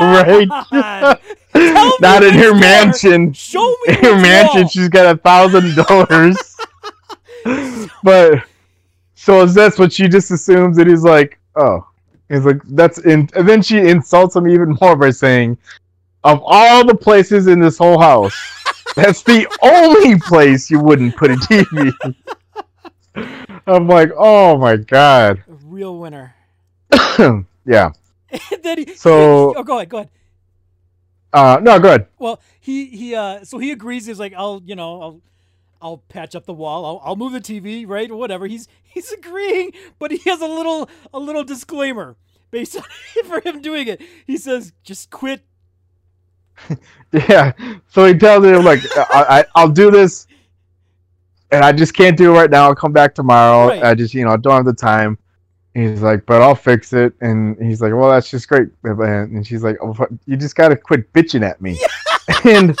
right? God. Tell me not in her door. mansion. Show me In her mansion, wall. she's got a thousand doors. but so is that's what she just assumes that he's like, oh, he's like that's in. And then she insults him even more by saying, "Of all the places in this whole house, that's the only place you wouldn't put a TV." I'm like, oh my god. A real winner. yeah. And then he, So- oh, go ahead, go ahead. Uh, no, ahead. Well, he he uh so he agrees. He's like, I'll you know I'll I'll patch up the wall. I'll, I'll move the TV, right, or whatever. He's he's agreeing, but he has a little a little disclaimer based on for him doing it. He says, just quit. Yeah. So he tells him like, I, I I'll do this, and I just can't do it right now. I'll come back tomorrow. Right. I just you know I don't have the time. He's like, but I'll fix it. And he's like, well, that's just great. And she's like, oh, you just gotta quit bitching at me. and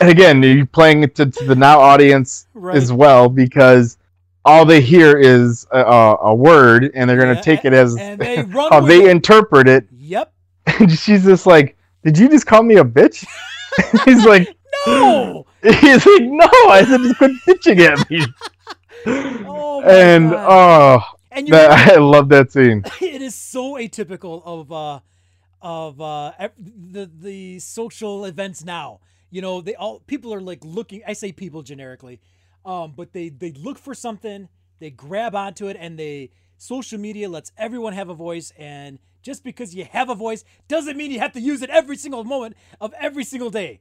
and again, you're playing it to, to the now audience Right. as well because all they hear is a, a, word, and they're gonna Yeah, take it as they how they it. interpret it. Yep. And she's just like, did you just call me a bitch? he's like. No. He's like, no, I said just quit bitching at me. Oh my and God. oh, And that, I love that scene. it is so atypical of uh of uh the the social events now you know they all people are like looking i say people generically um but they they look for something they grab onto it and they social media lets everyone have a voice and just because you have a voice doesn't mean you have to use it every single moment of every single day.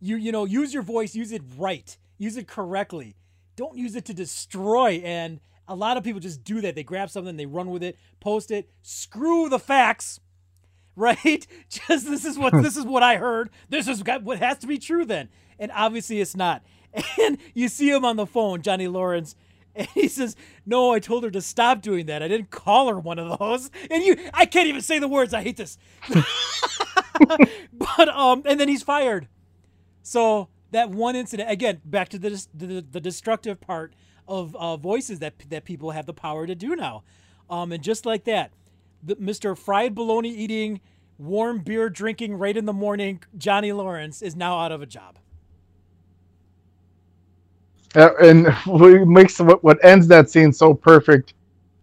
You you know use your voice use it right use it correctly. Don't use it to destroy and a lot of people just do that. They grab something they run with it post it. Screw the facts right? Just this is what hmm. this is what i heard. This is what has to be true then. And obviously it's not. And you see him on the phone johnny lawrence and he says no i told her to stop doing that. I didn't call her one of those. And you i can't even say the words. I hate this. But um and then he's fired. So that one incident again, back to the the, the destructive part of uh, voices that that people have the power to do now, um, and just like that, the, Mr. Fried bologna eating, warm beer drinking right in the morning, Johnny Lawrence is now out of a job. Uh, and what makes what, what ends that scene so perfect.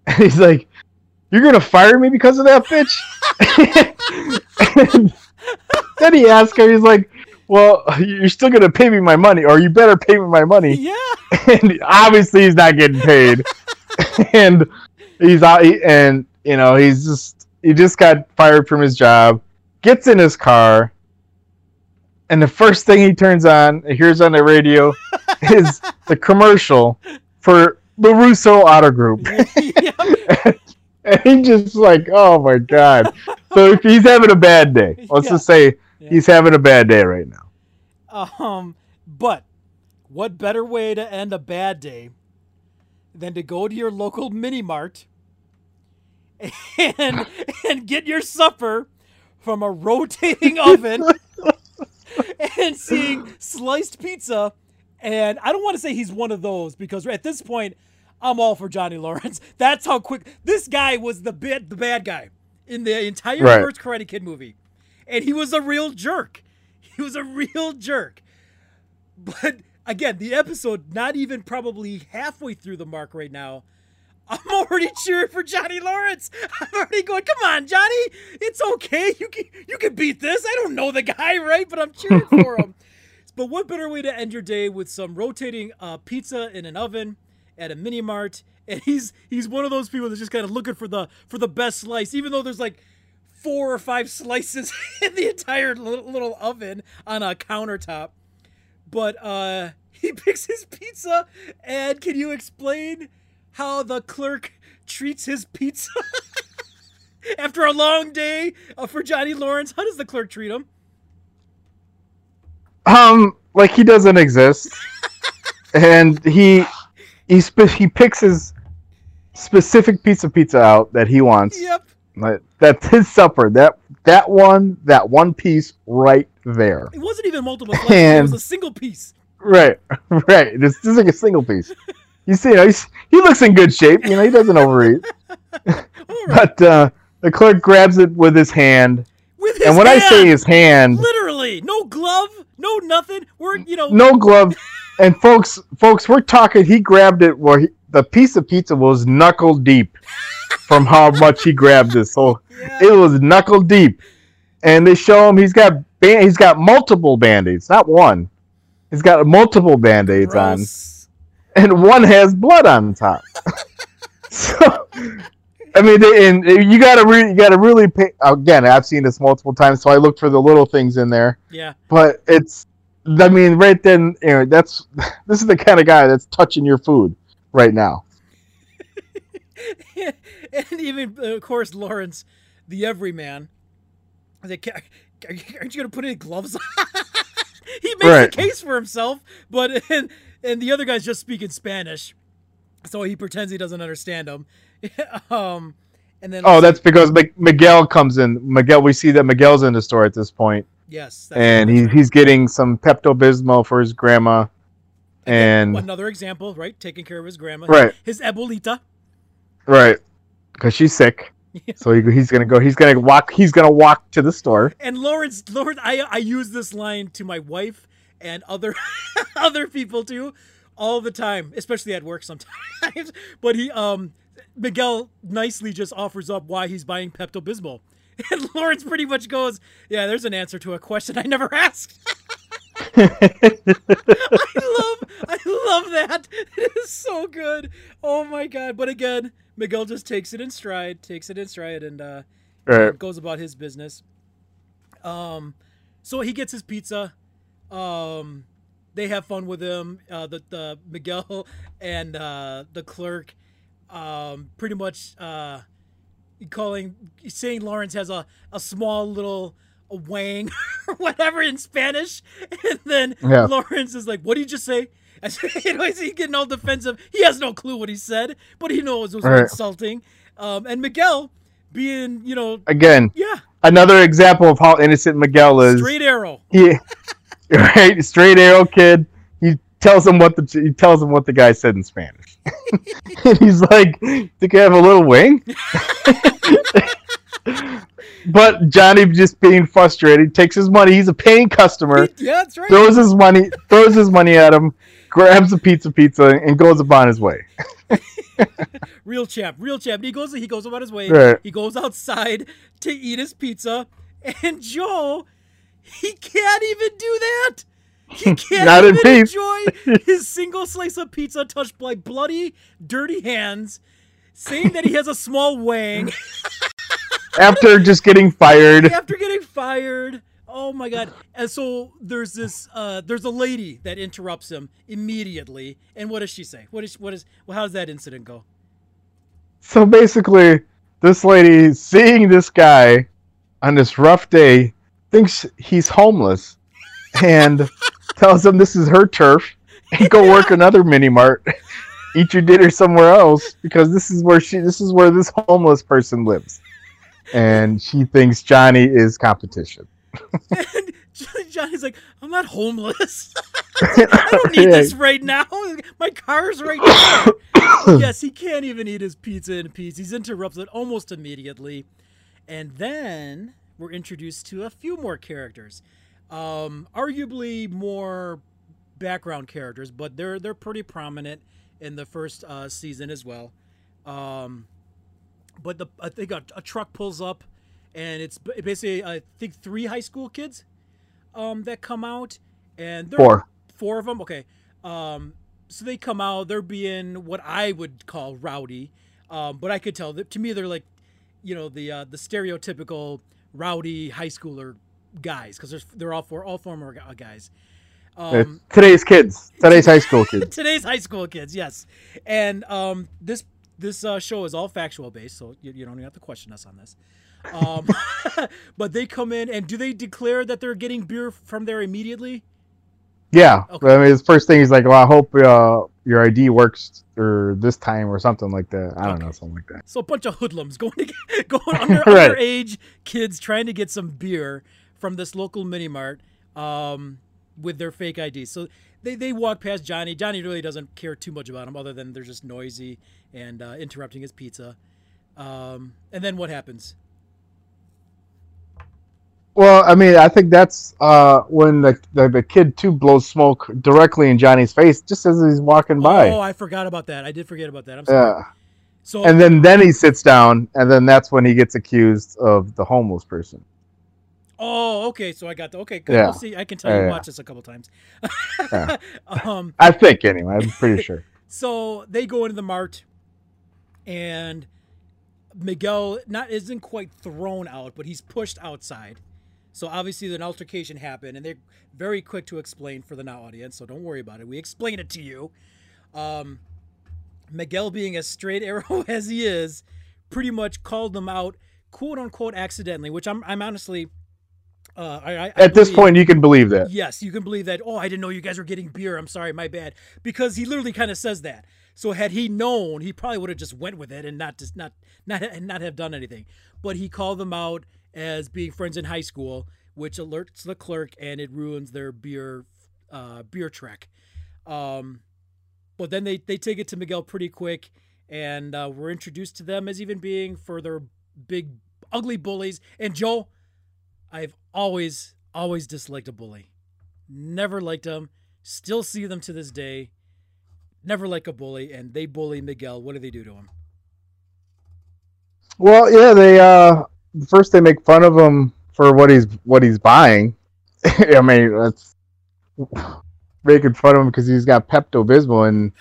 And He's like, "You're gonna fire me because of that bitch." then he asks her, he's like, "Well, you're still gonna pay me my money, or you better pay me my money." Yeah, and obviously he's not getting paid and he's out and you know he's just he just got fired from his job gets in his car and the first thing he turns on he hears on the radio is the commercial for LaRusso auto group and he just like oh my god so if he's having a bad day let's Yeah. just say Yeah. he's having a bad day right now Um, but what better way to end a bad day than to go to your local mini mart and and get your supper from a rotating oven and seeing sliced pizza and I don't want to say he's one of those because at this point I'm all for Johnny Lawrence. That's how quick this guy was the bit the bad guy in the entire Right. first Karate Kid movie. And he was a real jerk. He was a real jerk. But again, the episode not even probably halfway through the mark right now. I'm already cheering for Johnny Lawrence. I'm already going, come on, Johnny. It's okay. You can you can beat this. I don't know the guy, right? But I'm cheering for him. But what better way to end your day with some rotating uh, pizza in an oven at a mini mart? And he's he's one of those people that's just kind of looking for the for the best slice, even though there's like four or five slices in the entire little, oven on a countertop. But uh, he picks his pizza, and can you explain how the clerk treats his pizza after a long day uh, for Johnny Lawrence? How does the clerk treat him? Um, like he doesn't exist, and he he spe- he picks his specific piece of pizza out that he wants. Yep. Like, That's his supper. That that one, that one piece right there. It wasn't even multiple slices. It was a single piece. Right, right. This, this is like a single piece. You see, you know, he's, he looks in good shape. You know, he doesn't overeat. Right. But uh, the clerk grabs it with his hand, With his and when I say his hand, literally, no glove, no nothing. We're you know no glove. And folks, folks, we're talking. He grabbed it where he, the piece of pizza was knuckle deep from how much he grabbed it. So yeah, it was knuckle deep. And they show him he's got band, he's got multiple band-aids, not one. He's got multiple band-aids on, and one has blood on top. so, I mean, they, and you gotta re, you gotta really pay. Again, I've seen this multiple times, so I looked for the little things in there. Yeah, But it's, I mean, right then, you know, that's this is the kind of guy that's touching your food right now. and even uh, of course Lawrence, the everyman. Like, aren't you gonna put any gloves on? he makes Right. a case for himself, but and and the other guy's just speaking Spanish, so he pretends he doesn't understand him. um, and then Oh, that's because Mig- Miguel comes in. Miguel, we see that Miguel's in the store at this point, yes, and he, he's getting some Pepto Bismol for his grandma, and another example, right? Taking care of his grandma, Right. His abuelita. right, because she's sick, so he, he's gonna go. He's gonna walk. He's gonna walk to the store. And Lawrence, Lawrence, I I use this line to my wife and other other people too, all the time, especially at work sometimes. but he um Miguel nicely just offers up why he's buying Pepto Bismol, and Lawrence pretty much goes, "Yeah, there's an answer to a question I never asked." I love I love that. It is so good. Oh my god! But again, Miguel just takes it in stride, takes it in stride, and uh, Right. goes about his business. Um, so he gets his pizza. Um, they have fun with him. Uh, the the Miguel and uh, the clerk, um, pretty much uh, calling saying Lawrence has a a small little a wang or whatever in Spanish, and then Yeah. Lawrence is like, "What did you just say?" And so, you know, he's getting all defensive. He has no clue what he said, but he knows it was Right. insulting. Um, and Miguel, being you know, Again, yeah, another example of how innocent Miguel is. straight arrow. He, right, straight arrow kid. He tells him what the he tells him what the guy said in Spanish, and he's like, "Think I have a little wing?" but Johnny just being frustrated takes his money. He's a paying customer. Yeah, that's right. Throws his money, throws his money at him, grabs a pizza, pizza, and goes upon his way. real champ, real champ. And he goes, he goes about his way. Right. He goes outside to eat his pizza, and Joe, he can't even do that. He can't Not in even peace. enjoy his single slice of pizza touched by bloody, dirty hands, saying that he has a small wang After just getting fired, after getting fired. Oh my god! And so there's this, uh, there's a lady that interrupts him immediately. And what does she say? What is, what is, well, how does that incident go? So basically, this lady seeing this guy on this rough day thinks he's homeless and tells him this is her turf and go work another mini mart. Eat your dinner somewhere else because this is where she this is where this homeless person lives. And she thinks Johnny is competition. And Johnny's like, I'm not homeless. I don't need this right now. My car's right there. yes, he can't even eat his pizza in peace. He's interrupted almost immediately. And then we're introduced to a few more characters. Um, arguably more background characters, but they're they're pretty prominent in the first uh, season as well. Um, but the I think a, a truck pulls up, and it's basically I think three high school kids um, that come out, and they're Four. four of them. Okay, um, so they come out. They're being what I would call rowdy, um, but I could tell that to me they're like, you know, the uh, the stereotypical rowdy high schooler guys because they're all four all former guys. Um, today's kids, today's high school kids. today's high school kids yes and um this this uh, show is all factual based so you, you don't even have to question us on this um but they come in and do they declare that they're getting beer from there immediately Yeah, Okay. I mean, his first thing is like, "Well, I hope uh, your ID works or this time or something like that." I don't Okay. know, something like that. So a bunch of hoodlums going to get, going under Right. underage kids trying to get some beer from this local mini mart um, with their fake IDs. So they, they walk past Johnny. Johnny really doesn't care too much about them other than they're just noisy and uh, interrupting his pizza. Um, and then what happens? Well, I mean, I think that's uh, when the, the the kid too blows smoke directly in Johnny's face just as he's walking by. Oh, I forgot about that. I did forget about that. I'm sorry. yeah, So and then then he sits down, and then that's when he gets accused of the homeless person. Oh, okay. So I got the okay. Good. Yeah. We'll see. I can tell Yeah, you yeah. watched this a couple times. Yeah. um, I think anyway. I'm pretty sure. so they go into the mart, and Miguel not isn't quite thrown out, but he's pushed outside. So obviously an altercation happened, and they're very quick to explain for the now audience. So don't worry about it. We explain it to you. Um, Miguel, being as straight arrow as he is, pretty much called them out, quote unquote, accidentally. Which I'm, I'm honestly, uh, I, I I At this believe- point, you can believe that. Yes, you can believe that. Oh, I didn't know you guys were getting beer. I'm sorry, my bad. Because he literally kind of says that. So had he known, he probably would have just went with it and not just not not and not have done anything. But he called them out as being friends in high school, which alerts the clerk and it ruins their beer uh, beer trek. Um, but then they they take it to Miguel pretty quick, and uh, we're introduced to them as even being further big ugly bullies. And Joe, I've always always disliked a bully. Never liked them. Still see them to this day. Never like a bully, and they bully Miguel. What do they do to him? Well, yeah, they uh first they make fun of him for what he's what he's buying. I mean, that's making fun of him because he's got Pepto Bismol and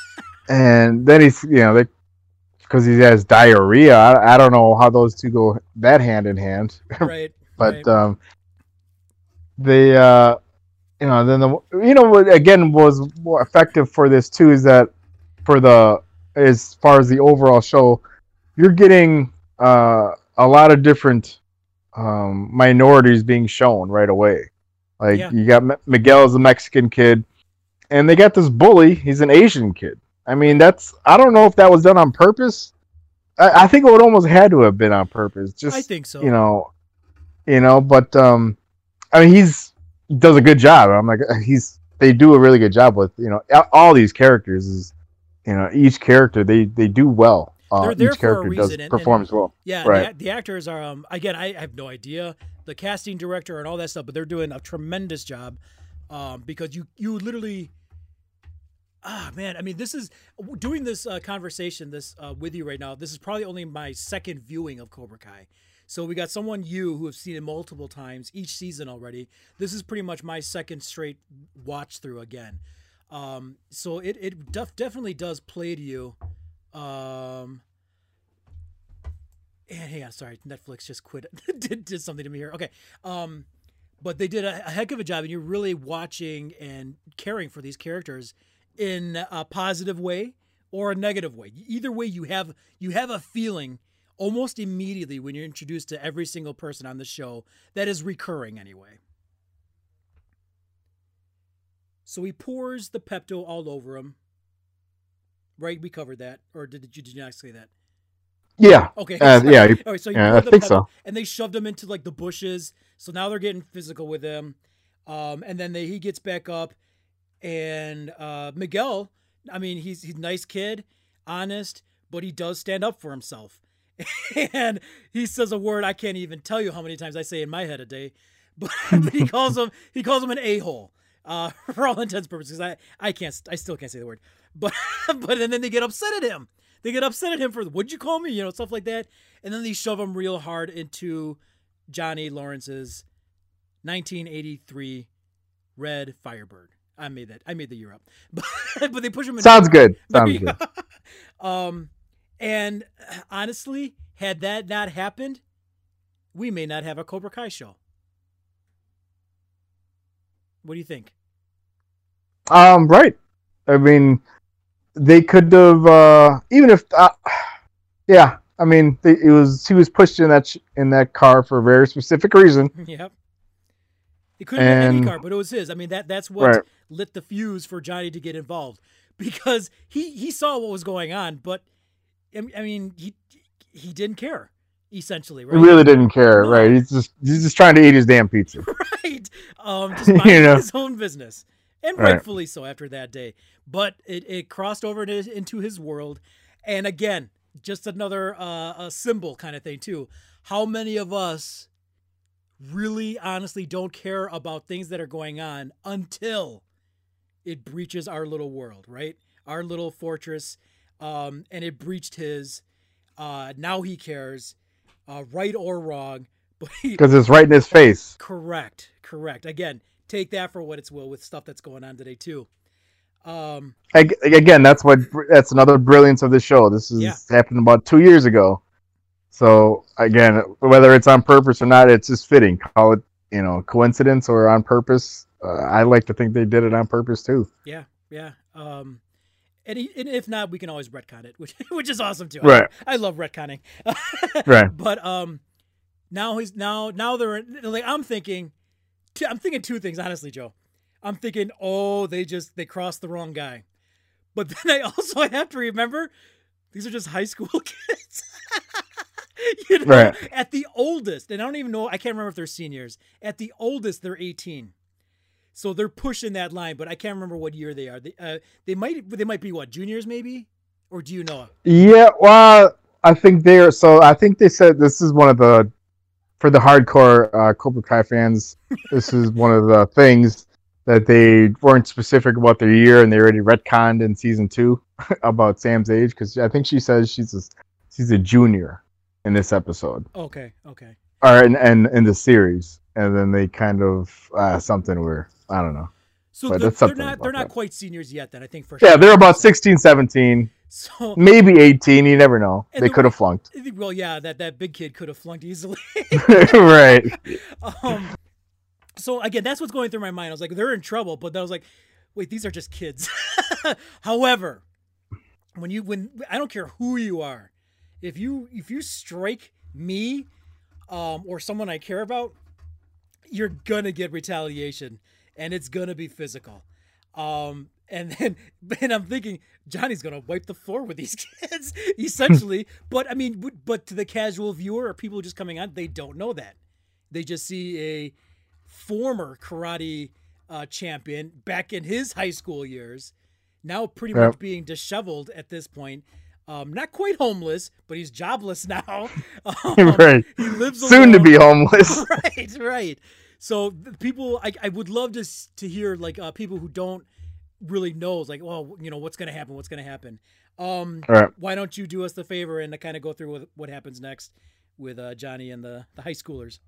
and then he's you know they because he has diarrhea. I, I don't know how those two go that hand in hand, Right. But right. um, they uh you know then the you know what again was more effective for this too is that for the as far as the overall show you're getting uh a lot of different um minorities being shown right away like Yeah. you got M- miguel as a mexican kid and they got this bully he's an asian kid i mean that's i don't know if that was done on purpose i, I think it would almost had to have been on purpose just I think so. you know, you know, but um, I mean, he's he does a good job. I'm like, he's they do a really good job with you know all these characters is you know each character they they do well. Uh, each character does and- and- well. Yeah, Right. the, the actors are um again I, I have no idea the casting director and all that stuff, but they're doing a tremendous job um because you you literally ah man I mean this is doing this uh, conversation this uh, with you right now. This is probably only my second viewing of Cobra Kai. So we got someone you who have seen it multiple times each season already. This is pretty much my second straight watch through again. Um, so it it def- definitely does play to you. Um, and hang on, sorry, Netflix just quit. did did something to me here. Okay, um, but they did a, a heck of a job, and you're really watching and caring for these characters in a positive way or a negative way. Either way, you have you have a feeling almost immediately when you're introduced to every single person on the show that is recurring anyway. So he pours the Pepto all over him. Right, we covered that, or did, you did you not say that? Yeah, Okay. Uh, yeah, All right, so you yeah, I think pepper- so. And they shoved him into like the bushes. So now they're getting physical with him. Um, and then they, he gets back up, and uh, Miguel. I mean, he's he's a nice kid, honest, but he does stand up for himself. and he says a word I can't even tell you how many times I say in my head a day. But, but he calls him he calls him an a hole. Uh, for all intents and purposes, I I can't I still can't say the word. But but and then they get upset at him. They get upset at him for what'd you call me? You know stuff like that. And then they shove him real hard into Johnny Lawrence's 1983 Red Firebird. I made that. I made the year up. But, but they push him. sounds good. Sounds good. um, and uh, honestly, had that not happened, we may not have a Cobra Kai show. What do you think? Um, right. I mean, they could have uh, even if uh, yeah. I mean, they, it was he was pushed in that sh- in that car for a very specific reason. yep. It could have been any car, but it was his. I mean, that that's what Right. lit the fuse for Johnny to get involved because he he saw what was going on, but I I mean, he he didn't care essentially, He really didn't care, No. right? He's just he's just trying to eat his damn pizza. right. Um, just You know? his own business, and Right. rightfully so after that day. But it, it crossed over to, into his world, and again, just another uh, a symbol kind of thing too. How many of us really, honestly, don't care about things that are going on until it breaches our little world, right? Our little fortress, um, and it breached his. Uh, now he cares, uh, right or wrong, but he, Because it's right in his face. Correct. Correct. Again, take that for what it's will with stuff that's going on today too. Um, Ag- Again, that's what that's another brilliance of the show. This is Yeah. happened about two years ago. So again, whether it's on purpose or not, it's just fitting. Call it, you know, coincidence or on purpose. Uh, I like to think they did it on purpose too. yeah, yeah. Um, and, he, and if not, we can always retcon it, which which is awesome too. Right. I, I love retconning. Right. But um, now he's now now they're like I'm thinking, I'm thinking two things honestly, Joe. I'm thinking, oh, they just they crossed the wrong guy. But then I also have to remember these are just high school kids. you know, Right. at the oldest, and I don't even know, I can't remember if they're seniors. At the oldest, they're 18. So they're pushing that line, but I can't remember what year they are. They, uh, they might they might be what juniors maybe, or do you know? Yeah, well, I think they're so. I think they said this is one of the for the hardcore uh, Cobra Kai fans. this is one of the things that they weren't specific about their year, and they already retconned in season two about Sam's age because I think she says she's a, she's a junior in this episode Okay, okay. or in, in in the series, and then they kind of uh, something where I don't know. So But they're, they're not they're not that. quite seniors yet. Then I think for sure. Yeah, they're about 16, 17, So maybe 18. You never know. They the- could have flunked. well, yeah, that that big kid could have flunked easily. right. um, so again, that's what's going through my mind. I was like, they're in trouble, but then I was like, wait, these are just kids. However, when you when I don't care who you are, if you if you strike me, um, or someone I care about, you're gonna get retaliation, and it's gonna be physical. Um, and then, and I'm thinking Johnny's gonna wipe the floor with these kids, essentially. but I mean, but- to the casual viewer or people just coming on, they don't know that. They just see a former karate uh, champion back in his high school years, now pretty Yep. much being disheveled at this point. Um, not quite homeless, but he's jobless now. Um, right. He lives Soon to be homeless. right, right. So the people, I, I would love to to hear like uh, people who don't really know, like, well, you know, what's gonna happen, what's gonna happen. Um, All right. why don't you do us the favor and kind of go through with what happens next with uh, Johnny and the the high schoolers?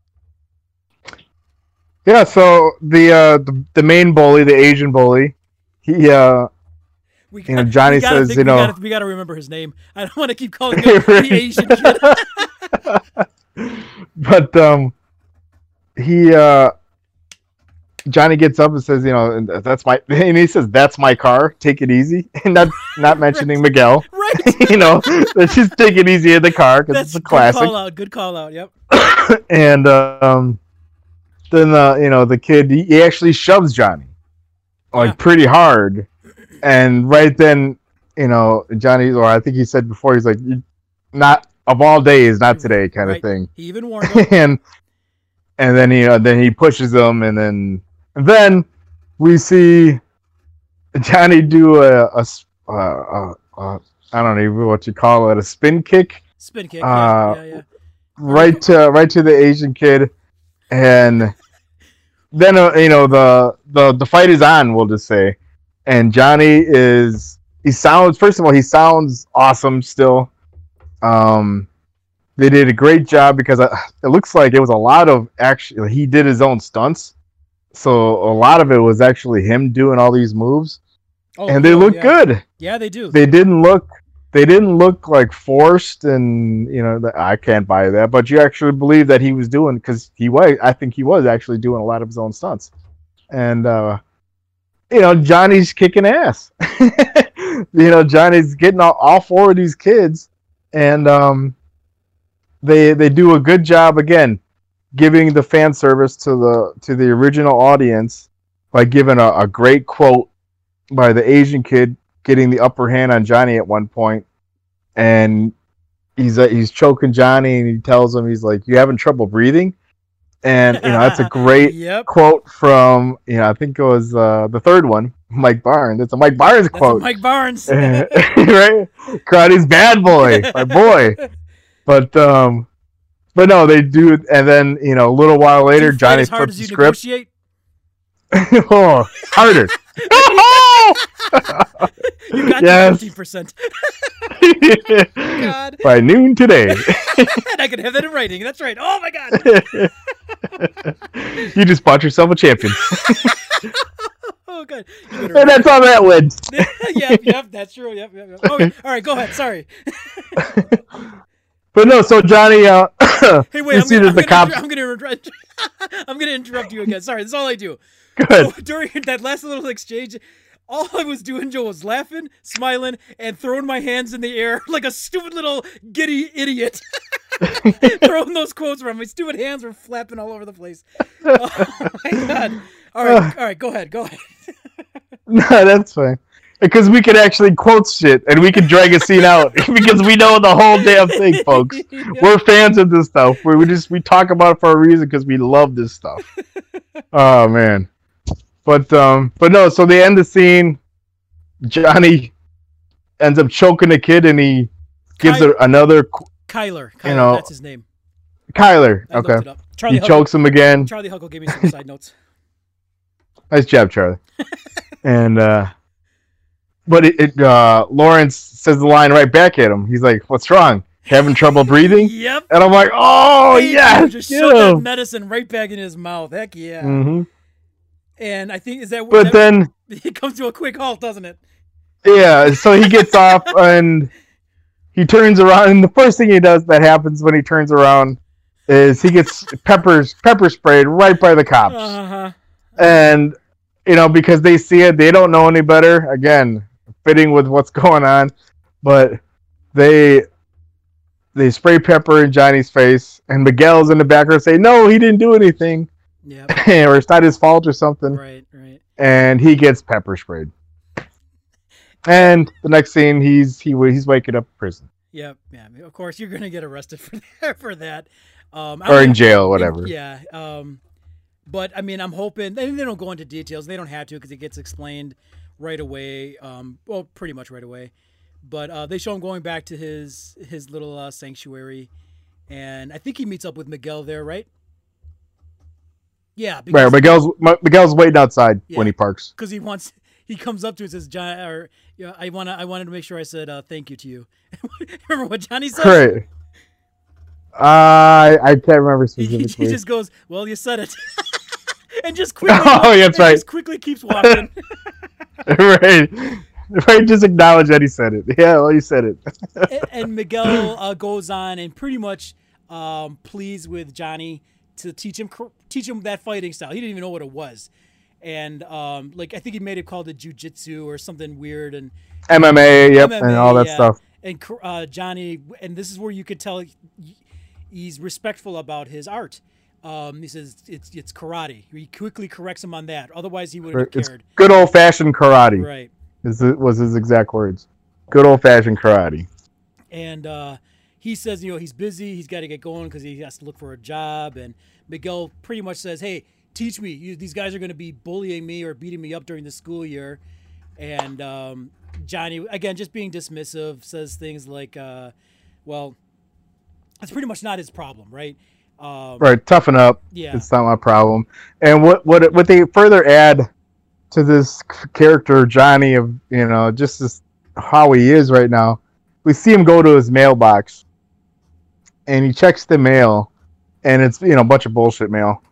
Yeah, so the uh the, the main bully, the Asian bully, he uh We You know, Johnny we says, think- you know- we gotta, we gotta remember his name. I don't want to keep calling him the Asian kid. but um he uh Johnny gets up and says, you know, that's my and he says, That's my car, take it easy. And not not mentioning Miguel. right. you know, let's just take it easy in the car because it's a good classic. call out. Good call out. Yep. and um, then uh, you know the kid he, he actually shoves Johnny like Yeah. pretty hard, and right then you know Johnny or I think he said before he's like not of all days not today kind Right. of thing, He even warned him. and and then he uh, then he pushes him and then and then we see Johnny do a, a uh, uh, uh, I don't know what you call it a spin kick Spin kick. Uh, yeah, yeah, yeah. right to right to the Asian kid, and then uh, you know the the the fight is on. We'll just say, and Johnny is he sounds first of all he sounds awesome still. Um, they did a great job because uh, it looks like it was a lot of actually he did his own stunts, so a lot of it was actually him doing all these moves, Oh, and they oh, look yeah. good Yeah, they do. they didn't look they didn't look like forced and you know i can't buy that but you actually believe that he was doing because he was i think he was actually doing a lot of his own stunts and uh you know johnny's kicking ass you know johnny's getting all, all four of these kids and um they they do a good job again giving the fan service to the to the original audience by giving a, a great quote by the Asian kid getting the upper hand on Johnny at one point, and he's uh, he's choking Johnny, and he tells him he's like, "You having trouble breathing?" And you know that's a great Yep. quote from you know I think it was uh, the third one, Mike Barnes. It's a Mike Barnes That's quote, Mike Barnes. right? Karate's bad boy, my boy. But um, but no, they do, and then you know a little while later, Johnny flips the you script. oh, harder. You got Yes. fifty percent. God, By noon today, and I can have that in writing. That's right. Oh my God. you just bought yourself a champion, Oh God. And that's how that went. yep, yep, that's true. Yep, yep, yep. Okay, all right, go ahead. Sorry. But no, so Johnny, uh, Hey, wait. you I'm gonna, I'm, gonna I'm gonna interrupt. I'm gonna interrupt you again. Sorry, that's all I do. Good. During that last little exchange, all I was doing, Joe, was laughing, smiling, and throwing my hands in the air like a stupid little giddy idiot. throwing those quotes around. My stupid hands were flapping all over the place. Oh my god! All right, all right. Go ahead. Go ahead. No, that's fine. Because we can actually quote shit and we can drag a scene out because we know the whole damn thing, folks. We're fans of this stuff. We, we just we talk about it for a reason because we love this stuff. oh man, but um, but no. So they end the scene. Johnny ends up choking the kid and he gives her another qu- Kyler. Kyler. know, that's his name. Kyler. I Okay. Charlie he Huckle, chokes him again. Charlie Huckle gave me some side notes. Nice job, Charlie. and uh but it, it uh Lawrence says the line right back at him. He's like, "What's wrong? Having trouble breathing?" Yep. And I'm like, "Oh Hey, yes, just shove that medicine right back in his mouth. Heck yeah. hmm And I think is that But that, then, it comes to a quick halt, doesn't it? yeah, so he gets off and he turns around, and the first thing he does that happens when he turns around is he gets peppers pepper sprayed right by the cops. Uh huh. and you know because they see it they don't know any better again fitting with what's going on but they they spray pepper in johnny's face and miguel's in the background say no he didn't do anything Yep. or it's not his fault or something right. Right. and he gets pepper sprayed and the next scene he's he he's waking up in prison Yep. Yeah. Of course, you're gonna get arrested for that. For that. Um, or in jail whatever Yeah. Um, but I mean, I'm hoping they, they don't go into details. They don't have to because it gets explained right away. Um, well, pretty much right away. But uh, they show him going back to his his little uh, sanctuary, and I think he meets up with Miguel there, right? Yeah, right miguel's miguel's waiting outside when he parks because he wants he comes up to and says, "John, or yeah, I wanna I wanted to make sure I said uh, thank you to you." Remember what Johnny said? great uh, I can't remember He, he just goes, "Well, you said it," and just quickly. Oh, yeah, that's right. Just quickly keeps walking. right. Right, just acknowledge that he said it. Yeah, well, he said it. and, and Miguel uh, goes on and pretty much um, pleads with Johnny to teach him teach him that fighting style. He didn't even know what it was, and um, like I think he made it called it jujitsu or something weird. And MMA, yep, and all that yeah. stuff. And uh, Johnny, and this is where you could tell he's respectful about his art. Um, he says it's it's karate. He quickly corrects him on that. Otherwise, he wouldn't have cared. good old fashioned karate. Right. Is it was his exact words? Good old fashioned karate. and uh, he says, you know, he's busy. He's got to get going because he has to look for a job. And Miguel pretty much says, "Hey, teach me. You, these guys are going to be bullying me or beating me up during the school year." And um, Johnny, again, just being dismissive, says things like, uh, "Well, that's pretty much not his problem, right?" Um, Right, toughen up. Yeah. It's not my problem. And what what what they further add to this character Johnny of you know just this, how he is right now. We see him go to his mailbox, and he checks the mail, and it's you know a bunch of bullshit mail,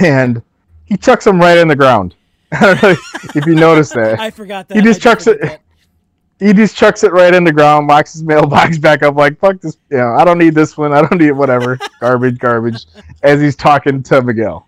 and he chucks them right in the ground. I don't know if you noticed that. I forgot that. He just I chucks it- that. he just chucks it right in the ground, locks his mailbox back up, like fuck this. You know, I don't need this one. I don't need whatever. garbage, garbage. As he's talking to Miguel.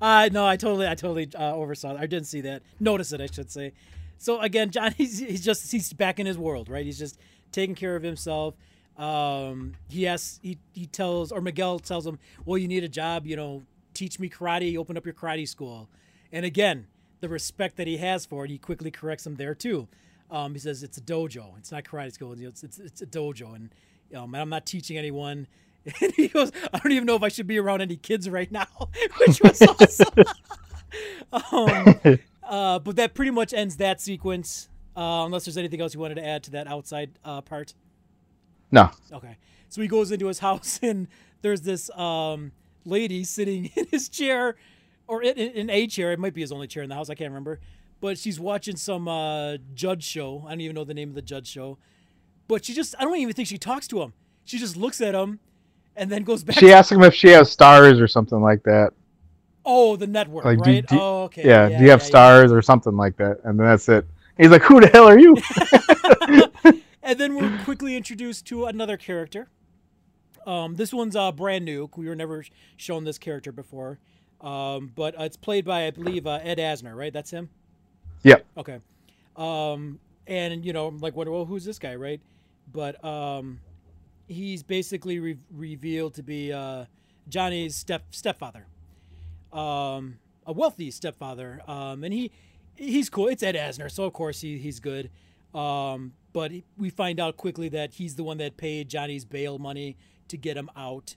Uh, no, I totally, I totally uh, oversaw. That. I didn't see that. Notice it, I should say. So again, Johnny's he's just he's back in his world, right? He's just taking care of himself. Um, he asks, he, he tells, or Miguel tells him, well, you need a job, you know, teach me karate, You open up your karate school. And again, the respect that he has for it, he quickly corrects him there too. Um, he says it's a dojo, it's not karate school, it's, it's, it's a dojo, and um, I'm not teaching anyone. And he goes, I don't even know if I should be around any kids right now, which was awesome. um, uh, but that pretty much ends that sequence. Uh, unless there's anything else you wanted to add to that outside uh, part. No. Okay. So he goes into his house and there's this um, lady sitting in his chair or in, in a chair. It might be his only chair in the house. I can't remember. But she's watching some uh, judge show. I don't even know the name of the judge show. But she just, I don't even think she talks to him. She just looks at him and then goes back. She asked him if she has stars or something like that. oh, the network, Like, do- right? do- oh, okay. Yeah, do you have yeah. stars or something like that? And then that's it. He's like, "Who the hell are you?" And then we're quickly introduced to another character. Um, this one's uh, brand new. We were never shown this character before. Um, but uh, it's played by, I believe, uh, Ed Asner, right? That's him? Yep. Okay. Um, and, you know, I'm like, wonder, well, who's this guy, right? But um, he's basically re- revealed to be uh, Johnny's step stepfather, um, a wealthy stepfather. Um, and he he's cool. It's Ed Asner, so of course he, he's good. Um, but we find out quickly that he's the one that paid Johnny's bail money to get him out.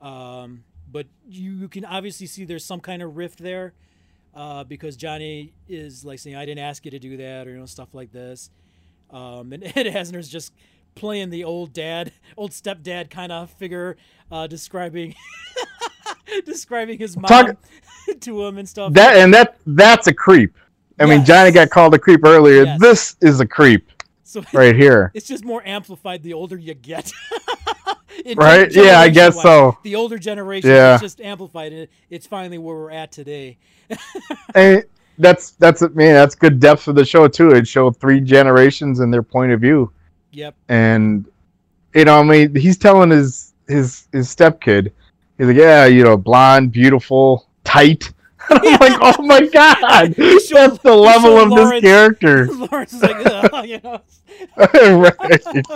Um, but you, you can obviously see there's some kind of rift there uh, because Johnny is like saying, "I didn't ask you to do that," or you know stuff like this. Um, and Ed Asner's just playing the old dad, old stepdad kind of figure, uh, describing describing his mom Talk- to him and stuff. That and that that's a creep. I mean, Johnny got called a creep earlier. Yes. This is a creep so right here. it's just more amplified the older you get. Right? Yeah, I guess generation-wise. so. The older generation Yeah. just amplified, it- it's finally where we're at today. And that's that's man. That's good depth for the show too. It showed three generations and their point of view. Yep. and you know, I mean, he's telling his his his stepkid, he's like, yeah, you know, blonde, beautiful, tight. I'm like, oh my god, that's the level of Lawrence- this character, Lawrence is like, "Ugh," you know. right?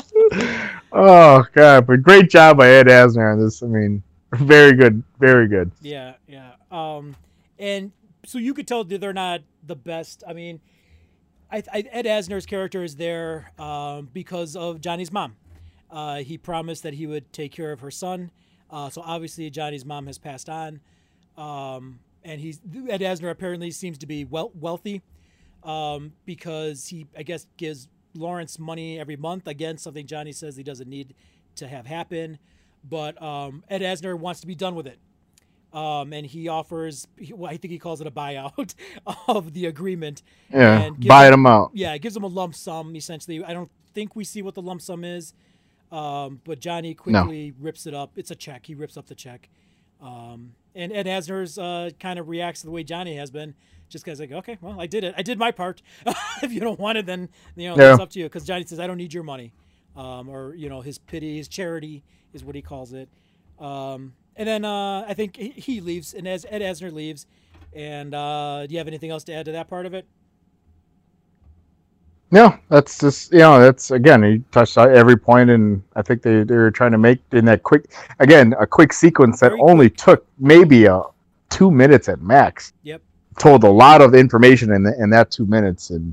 Oh god, but great job by Ed Asner on this. I mean, very good, very good. Yeah, yeah. Um, and so you could tell that they're not the best. I mean, I, I, Ed Asner's character is there um, because of Johnny's mom. Uh, he promised that he would take care of her son. Uh, so obviously Johnny's mom has passed on, um, and he's Ed Asner apparently seems to be well, wealthy um, because he I guess gives Lawrence money every month. Again, something Johnny says he doesn't need to have happen, but um, Ed Asner wants to be done with it um, and he offers, well, I think he calls it a buyout of the agreement. Yeah, buy him- them out. Yeah, it gives him a lump sum essentially. I don't think we see what the lump sum is, um, but Johnny quickly rips it up. It's a check. He rips up the check, um, and Ed Asner's uh, kind of reacts to the way Johnny has been. Just because like, okay, well, I did it. I did my part. if you don't want it, then you know Yeah. it's up to you. Because Johnny says, I don't need your money, um, or you know, his pity, his charity is what he calls it. Um, and then uh, I think he, he leaves, and as Ed Asner leaves, and uh, do you have anything else to add to that part of it? No, that's just you know that's again he touched on every point, and I think they they were trying to make in that quick again a quick sequence that only took maybe a two minutes at max. Yep. Told a lot of information in the, in that two minutes, and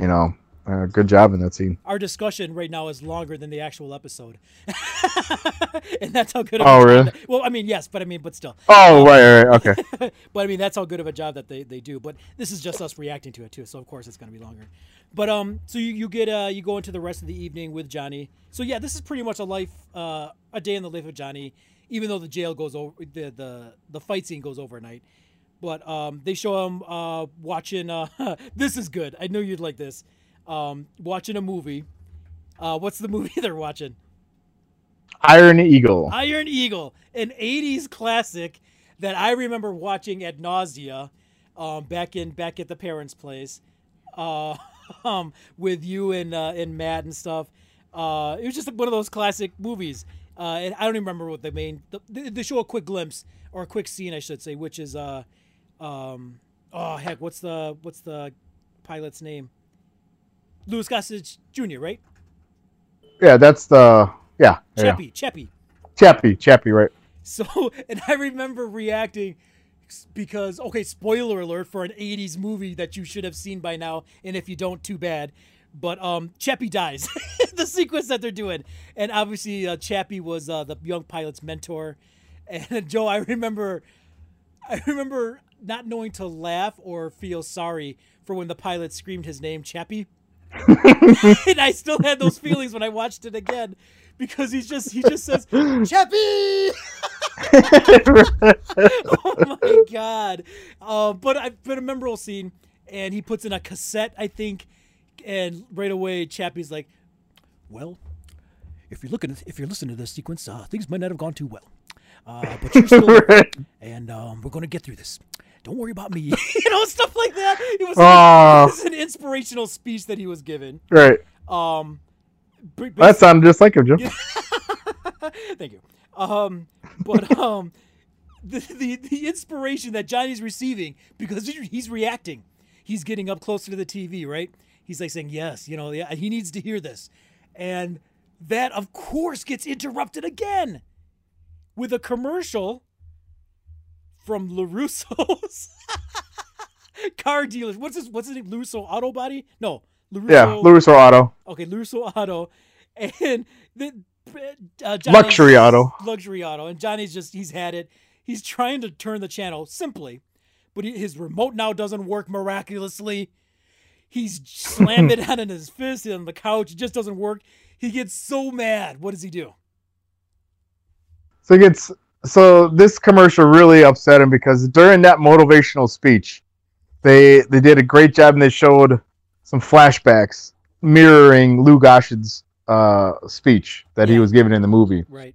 you know, uh, good job in that scene. Our discussion right now is longer than the actual episode, and that's how good. Of Oh, a job really? that- well, I mean, yes, but I mean, but still. Oh right, right, okay. but I mean, that's how good of a job that they, they do. But this is just us reacting to it too, so of course it's going to be longer. But um, so you, you get uh you go into the rest of the evening with Johnny. So yeah, this is pretty much a life uh a day in the life of Johnny, even though the jail goes over the the the fight scene goes overnight. But um, they show him uh watching uh this is good. I know you'd like this. Um, watching a movie. Uh, what's the movie they're watching? Iron Eagle. Iron Eagle, an '80s classic that I remember watching at nausea, um, back in back at the parents' place, uh, um, with you and uh, and Matt and stuff. Uh, it was just one of those classic movies. Uh, and I don't even remember what the main. The, they- show a quick glimpse or a quick scene, I should say, which is uh, um, oh heck, what's the what's the pilot's name? Louis Gossett Jr. Right? Yeah, that's the Yeah, yeah. Chappy, Chappy. Chappy, Chappy, right? So, and I remember reacting because, okay, spoiler alert for an 80s movie that you should have seen by now, and if you don't, too bad. But um, Chappy dies, the sequence that they're doing. And obviously, uh, Chappy was uh, the young pilot's mentor. And Joe, I remember, I remember not knowing to laugh or feel sorry for when the pilot screamed his name, Chappy. and I still had those feelings when I watched it again because he's just he just says Chappy. oh my god! Uh, but I but a memorable scene, and he puts in a cassette, I think, and right away Chappy's like, "Well, if you're looking, if you're listening to this sequence, uh, things might not have gone too well, uh, but you're still, and um, we're gonna get through this. Don't worry about me, you know, stuff like that. It was, Aw. it was an inspirational speech that he was given. right. Um, That sounded just like him, Jim. Thank you. Um, but um, the, the the inspiration that Johnny's receiving because he- he's reacting, he's getting up closer to the TV, right? He's like saying, "Yes, you know, yeah, he needs to hear this," and that, of course, gets interrupted again with a commercial from LaRusso's car dealers. What's his What's his name? LaRusso Auto Body? No, LaRusso. Yeah, or Otto. Okay, Lusso Auto, and the uh, Luxury auto. Luxury auto, and Johnny's just he's had it. He's trying to turn the channel simply, but he, his remote now doesn't work miraculously. He's slammed it on in his fist on the couch. It just doesn't work. He gets so mad. What does he do? So he gets so this commercial really upset him because during that motivational speech, they they did a great job and they showed some flashbacks mirroring Lou Gossett's uh, speech that he was given in the movie. Right.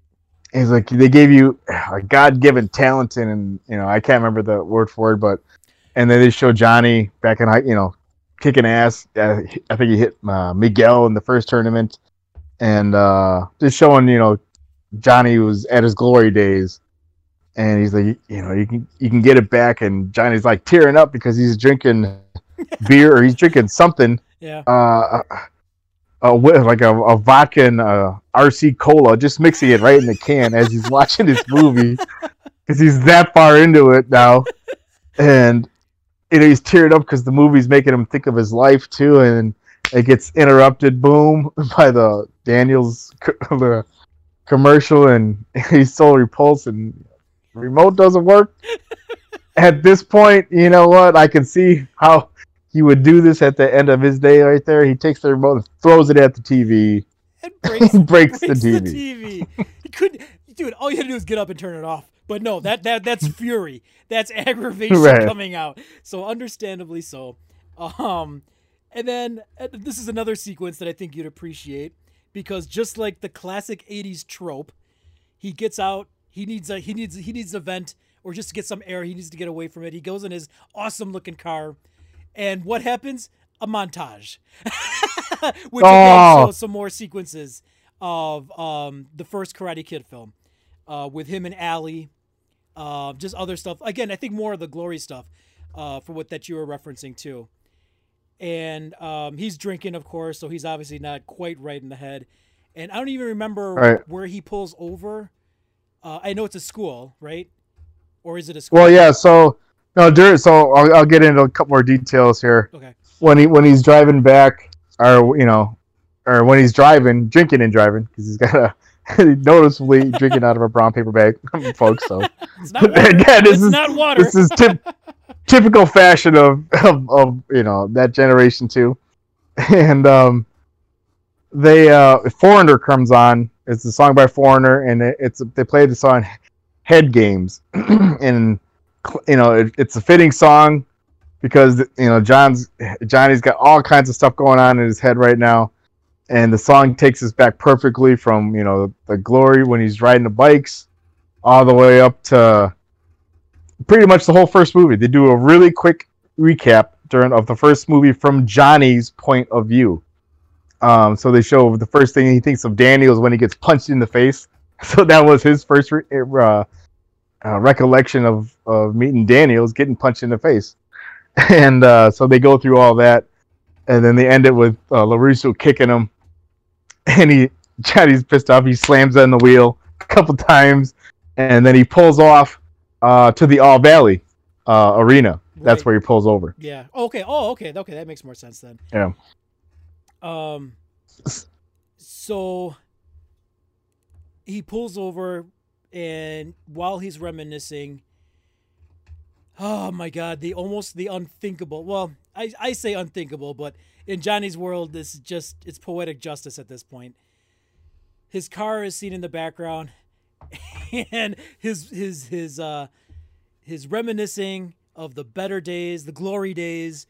He's like they gave you a God-given talent and you know I can't remember the word for it, but and then they show Johnny back in high, you know, kicking ass. Uh, I think he hit uh, Miguel in the first tournament, and uh, just showing you know Johnny was at his glory days, and he's like, you know, you can you can get it back, and Johnny's like tearing up because he's drinking beer or he's drinking something, Yeah. uh, a, wi- like a, a vodka and uh, RC cola, just mixing it right in the can as he's watching this movie. Because he's that far into it now, and you know he's tearing up because the movie's making him think of his life too, and it gets interrupted, boom, by the Daniels the commercial, and he's so repulsed, and remote doesn't work. At this point, you know what? I can see how he would do this at the end of his day right there. He takes the remote and throws it at the TV. And breaks, Breaks the breaks TV. TV. He couldn't, dude. All you had to do is get up and turn it off. But no, that that that's fury. That's aggravation Right. coming out. So understandably so. Um, and then uh, this is another sequence that I think you'd appreciate because just like the classic '80s trope, he gets out. He needs a he needs he needs a vent or just to get some air. He needs to get away from it. He goes in his awesome looking car, and what happens? A montage, which again Oh. shows some more sequences of um, the first Karate Kid film uh, with him and Allie, uh, just other stuff. Again, I think more of the glory stuff uh, for what that you were referencing too. And um, he's drinking, of course, so he's obviously not quite right in the head. And I don't even remember Right. where he pulls over. Uh, I know it's a school, right? Or is it a school? Well, yeah. So no, during, so I'll, I'll get into a couple more details here. Okay. When he when he's driving back, or you know, or when he's driving, drinking and driving, because he's got a noticeably drinking out of a brown paper bag, folks. So It's not water. Again, this it's is- not water. this is tip, typical fashion of, of of you know that generation too, and um, they uh, Foreigner comes on. It's a song by Foreigner, and it, it's they play the song Head Games, and you know it, it's a fitting song because you know John's Johnny's got all kinds of stuff going on in his head right now, and the song takes us back perfectly from you know the glory when he's riding the bikes, all the way up to pretty much the whole first movie. They do a really quick recap during of the first movie from Johnny's point of view. Um, so they show the first thing he thinks of Daniels when he gets punched in the face. So that was his first re- uh, uh, recollection of, of meeting Daniels getting punched in the face. And uh, so they go through all that, and then they end it with uh, LaRusso kicking him, and he Johnny's pissed off. He slams on the wheel a couple times, and then he pulls off uh, to the All Valley uh, arena. That's Right. where he pulls over. Yeah. Okay. Oh, okay. Okay, that makes more sense then. Yeah. Um. So he pulls over, and while he's reminiscing, oh my God, the almost the unthinkable. Well, I I say unthinkable, but in Johnny's world, this is just it's poetic justice at this point. His car is seen in the background, and his his his uh his reminiscing of the better days, the glory days,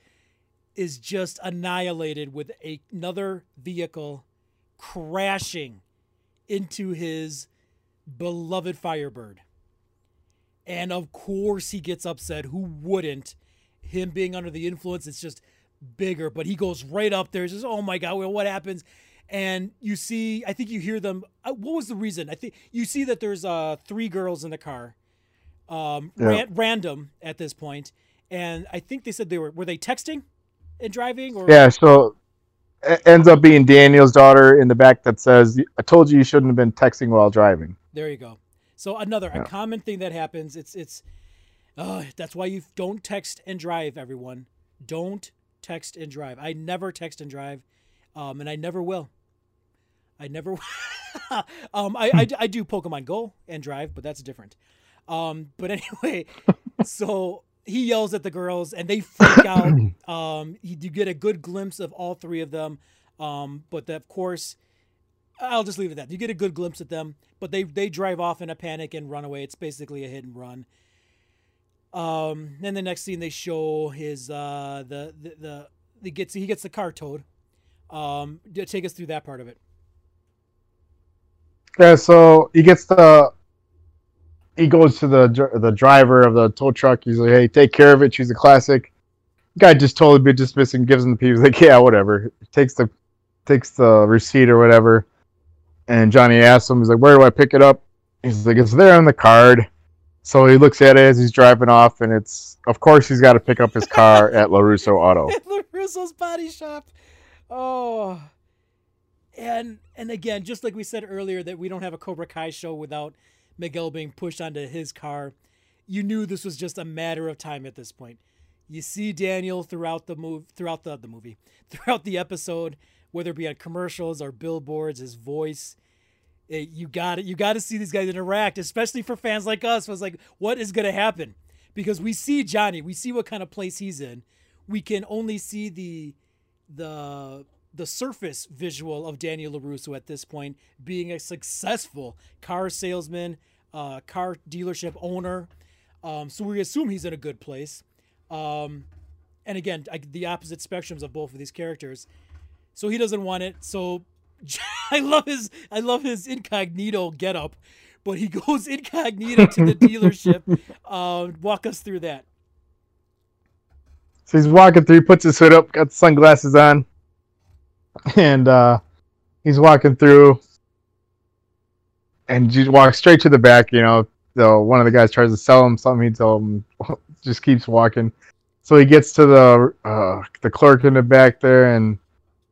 is just annihilated with a, another vehicle crashing into his beloved Firebird. And of course, he gets upset. Who wouldn't? Him being under the influence, it's just bigger. But he goes right up there. Says, "Oh my God, well, what happens?" And you see, I think you hear them. uh, What was the reason? I think you see that there's uh three girls in the car, um, Yeah. ran- random at this point, and I think they said they were were they texting and driving or Yeah, so it ends up being Daniel's daughter in the back that says, "I told you you shouldn't have been texting while driving." There you go. So another a common thing that happens. It's it's. Uh, that's why you don't text and drive, everyone. Don't text and drive. I never text and drive, um, and I never will. I never. um, I, I I do Pokemon Go and drive, but that's different. Um, but anyway, so he yells at the girls and they freak out. Um, you get a good glimpse of all three of them. Um, but the, of course, I'll just leave it at that. You get a good glimpse at them, but they they drive off in a panic and run away. It's basically a hit and run. Um, then the next scene they show is uh the the, the he gets he gets the car towed. Um, take us through that part of it. Yeah, so he gets the he goes to the the driver of the tow truck. He's like, "Hey, take care of it. She's a classic." Guy just totally be dismissing, gives him the piece. He's like, "Yeah, whatever." Takes the takes the receipt or whatever. And Johnny asks him, "He's like, where do I pick it up?" He's like, "It's there on the card." So he looks at it as he's driving off, and it's of course he's got to pick up his car at LaRusso Auto. at LaRusso's body shop. Oh. And and again, just like we said earlier that we don't have a Cobra Kai show without Miguel being pushed onto his car, you knew this was just a matter of time at this point. You see Daniel throughout the move throughout the, the movie, throughout the episode, whether it be on commercials or billboards, his voice. eh, you got it. You got to see these guys interact, especially for fans like us. Was like, what is going to happen? Because we see Johnny, we see what kind of place he's in. We can only see the the the surface visual of Daniel LaRusso at this point being a successful car salesman, uh, car dealership owner. Um, so we assume he's in a good place. Um, and again, I, the opposite spectrums of both of these characters. So he doesn't want it. So I love his I love his incognito getup, but he goes incognito to the dealership. Uh, walk us through that. So he's walking through, puts his hood up, got sunglasses on, and uh, he's walking through, and just walks straight to the back. You know, so one of the guys tries to sell him something, he tells him just keeps walking. So he gets to the uh, the clerk in the back there, and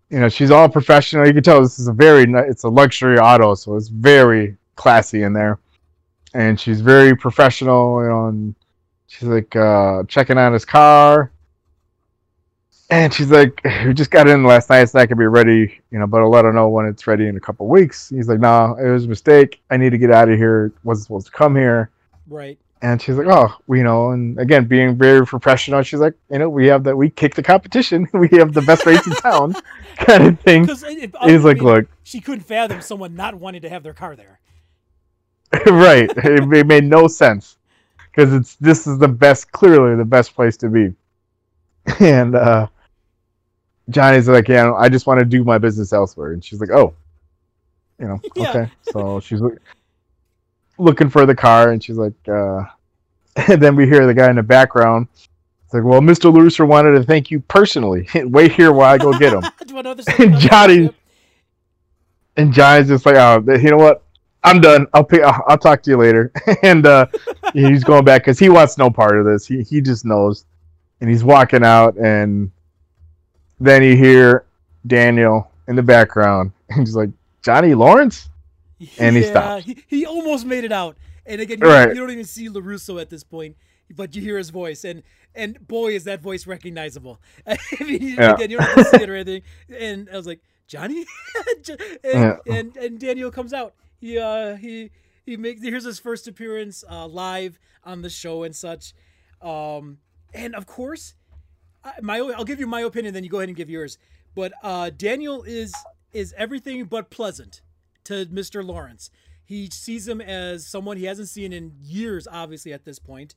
you know she's all professional. You can tell this is a very it's a luxury auto, so it's very classy in there, and she's very professional. You know, and she's like uh, checking on his car. And she's like, "We just got in last night. It's not gonna be ready, you know, but I'll let her know when it's ready in a couple weeks." He's like, "No, it was a mistake. I need to get out of here. wasn't supposed to come here." Right. And she's like, "Oh, you know," and again, being very professional, she's like, "You know, we have that. We kick the competition. we have the best race in town, kind of thing." Because He's like, "Look, she couldn't fathom someone not wanting to have their car there. right? It, it made no sense because it's this is the best, clearly the best place to be." And uh, Johnny's like, "Yeah, I just want to do my business elsewhere," and she's like, "Oh, you know, Yeah. okay." So she's loo- looking for the car, and she's like, uh, and then we hear the guy in the background. It's like, "Well, Mr. LaRusso wanted to thank you personally. Wait here while I go get him." Do you want another- Johnny- and Johnny's just like, "Oh, you know what? I'm done. I'll pay. I'll, I'll talk to you later." and uh, he's going back because he wants no part of this. He he just knows, and he's walking out, and then you hear Daniel in the background, and he's like, Johnny Lawrence? And he stops. He, he almost made it out. And again, you, Right. you don't even see LaRusso at this point, but you hear his voice, and and boy, is that voice recognizable. I mean, Yeah. again, you don't have to see it or anything. And I was like, Johnny, and, Yeah. and and Daniel comes out. He uh he he makes here's his first appearance uh, live on the show and such. Um, and of course, my I'll give you my opinion, then you go ahead and give yours. But uh, Daniel is is everything but pleasant to Mr. Lawrence. He sees him as someone he hasn't seen in years, obviously at this point.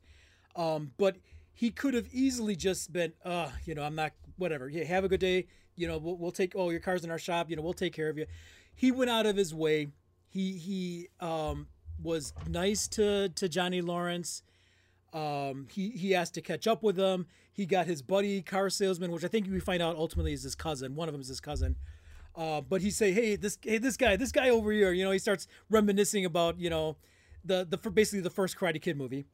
Um, but he could have easily just been, uh, you know, I'm not whatever. Yeah, have a good day. You know, we'll, we'll take. Oh, your car's in our shop. You know, we'll take care of you. He went out of his way. He he um, was nice to to Johnny Lawrence. Um, he he asked to catch up with him. He got his buddy car salesman, which I think we find out ultimately is his cousin. One of them is his cousin. Uh, but he say, hey, this hey this guy, this guy over here. You know, he starts reminiscing about you know the the basically the first Karate Kid movie.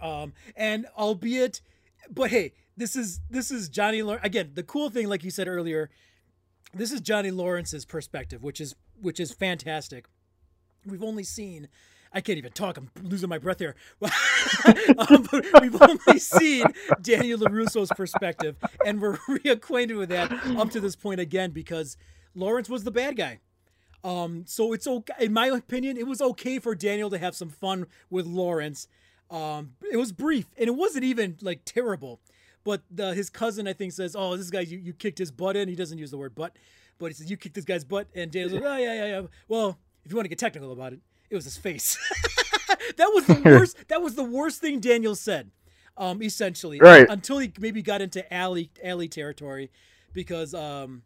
Um, and albeit, but hey, this is this is Johnny Lawrence again. The cool thing, like you said earlier, this is Johnny Lawrence's perspective, which is which is fantastic. We've only seen. I can't even talk. I'm losing my breath here. um, we've only seen Daniel LaRusso's perspective, and we're reacquainted with that up to this point again because Lawrence was the bad guy. Um, so it's okay. In my opinion, it was okay for Daniel to have some fun with Lawrence. Um, it was brief, and it wasn't even like terrible. But the, his cousin, I think, says, "Oh, this guy, you, you kicked his butt in." He doesn't use the word butt, but he says, "You kicked this guy's butt," and Daniel's like, "Oh yeah, yeah, yeah." Well, if you want to get technical about it, it was his face. that was the worst. That was the worst thing Daniel said. Um, essentially, Right. until he maybe got into alley alley territory, because um,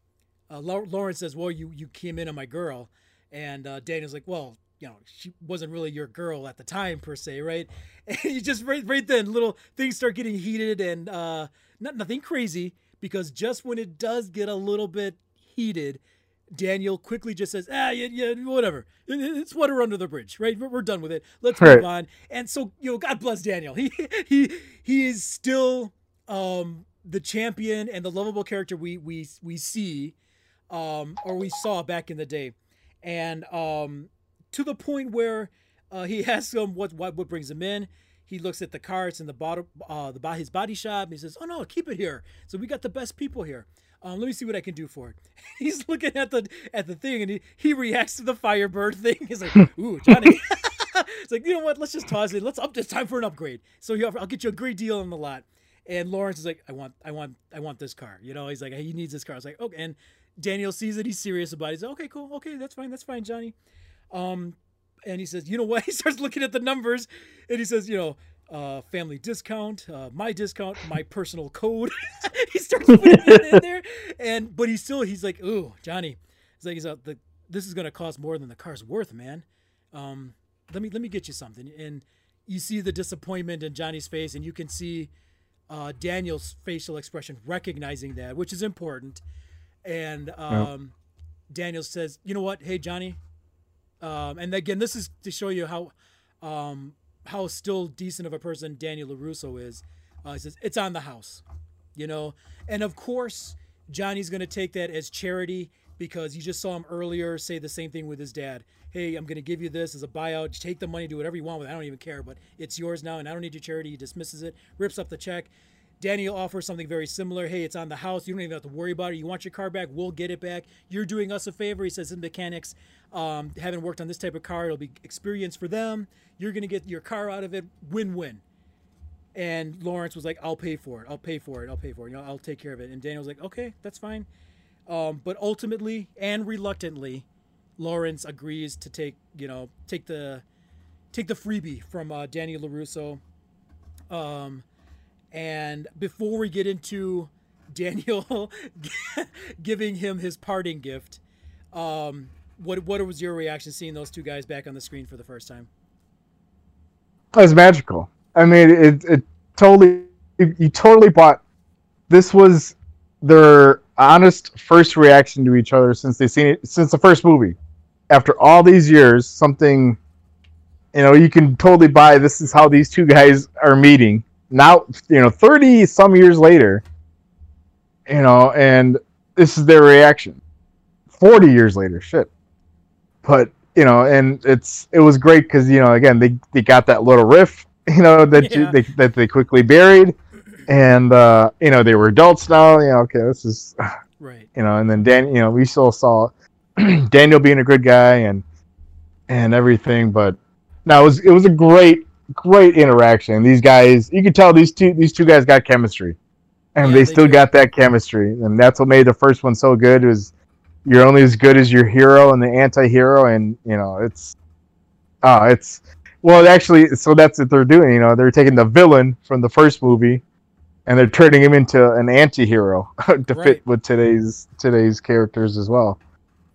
uh, Lau- Lawrence says, "Well, you you came in on my girl," and uh, Daniel's like, "Well, you know, she wasn't really your girl at the time per se, right?" And you just right right then, little things start getting heated and uh, not nothing crazy because just when it does get a little bit heated, Daniel quickly just says, "Ah, yeah, yeah, whatever. It- it- It's water under the bridge, right? We're, done with it. Let's move on." And so, you know, God bless Daniel. He he he is still um, the champion and the lovable character we we we see um, or we saw back in the day, and um, to the point where uh, he asks him what, what what brings him in. He looks at the car; it's in the bottom, uh, the his body shop. And he says, "Oh no, keep it here. So we got the best people here. Um, let me see what I can do for it." He's looking at the at the thing, and he, he reacts to the Firebird thing. He's like, "Ooh, Johnny." it's like you know what? Let's just toss it. Let's up. It's time for an upgrade. So you I'll get you a great deal on the lot. And Lawrence is like, I want, I want, I want this car. You know, he's like, he needs this car. I was like, okay. And Daniel sees it. He's serious about it. He's like, okay, cool. Okay, that's fine. That's fine, Johnny. Um, and he says, you know what? He starts looking at the numbers, and he says, you know, uh, family discount, uh, my discount, my personal code. he starts putting it in there, and but he's still, he's like, ooh, Johnny. He's like, he's out. The, this is gonna cost more than the car's worth, man. Um, let me let me get you something. And you see the disappointment in Johnny's face, and you can see uh, Daniel's facial expression recognizing that, which is important. And um, Daniel says, "You know what? Hey, Johnny." Um, and again, this is to show you how um, how still decent of a person Daniel LaRusso is. Uh, he says, "It's on the house," you know. And of course, Johnny's going to take that as charity because you just saw him earlier say the same thing with his dad. Hey, I'm going to give you this as a buyout. Take the money, do whatever you want with it. I don't even care, but it's yours now, and I don't need your charity. He dismisses it, rips up the check. Daniel offers something very similar. Hey, it's on the house. You don't even have to worry about it. You want your car back? We'll get it back. You're doing us a favor. He says, in mechanics, um, having worked on this type of car, it'll be experience for them. You're going to get your car out of it. Win win. And Lawrence was like, I'll pay for it. I'll pay for it. I'll pay for it. You know, I'll take care of it. And Daniel was like, okay, that's fine. Um, but ultimately and reluctantly, Lawrence agrees to take, you know, take the take the freebie from uh, Daniel LaRusso. Um, and before we get into Daniel giving him his parting gift, um, what what was your reaction seeing those two guys back on the screen for the first time? It was magical. I mean, it it totally you totally bought. This was their honest first reaction to each other since they seen it since the first movie. After all these years, something you know you can totally buy. This is how these two guys are meeting now. You know, thirty some years later. You know, and this is their reaction. Forty years later, shit. but you know, and it's it was great because you know, again, they they got that little riff, you know, that you, they that they quickly buried, and uh, you know, they were adults now. You know, okay, this is Right. you know, and then Dan, you know, we still saw Daniel being a good guy and and everything, but now it was it was a great great interaction. These guys, you could tell these two these two guys got chemistry, and Yeah, they they still do. got that chemistry, and that's what made the first one so good. Was you're only as good as your hero and the anti-hero, and you know it's oh it's well actually so that's what they're doing. You know, they're taking the villain from the first movie. And they're turning him into an anti-hero to Right. fit with today's today's characters as well.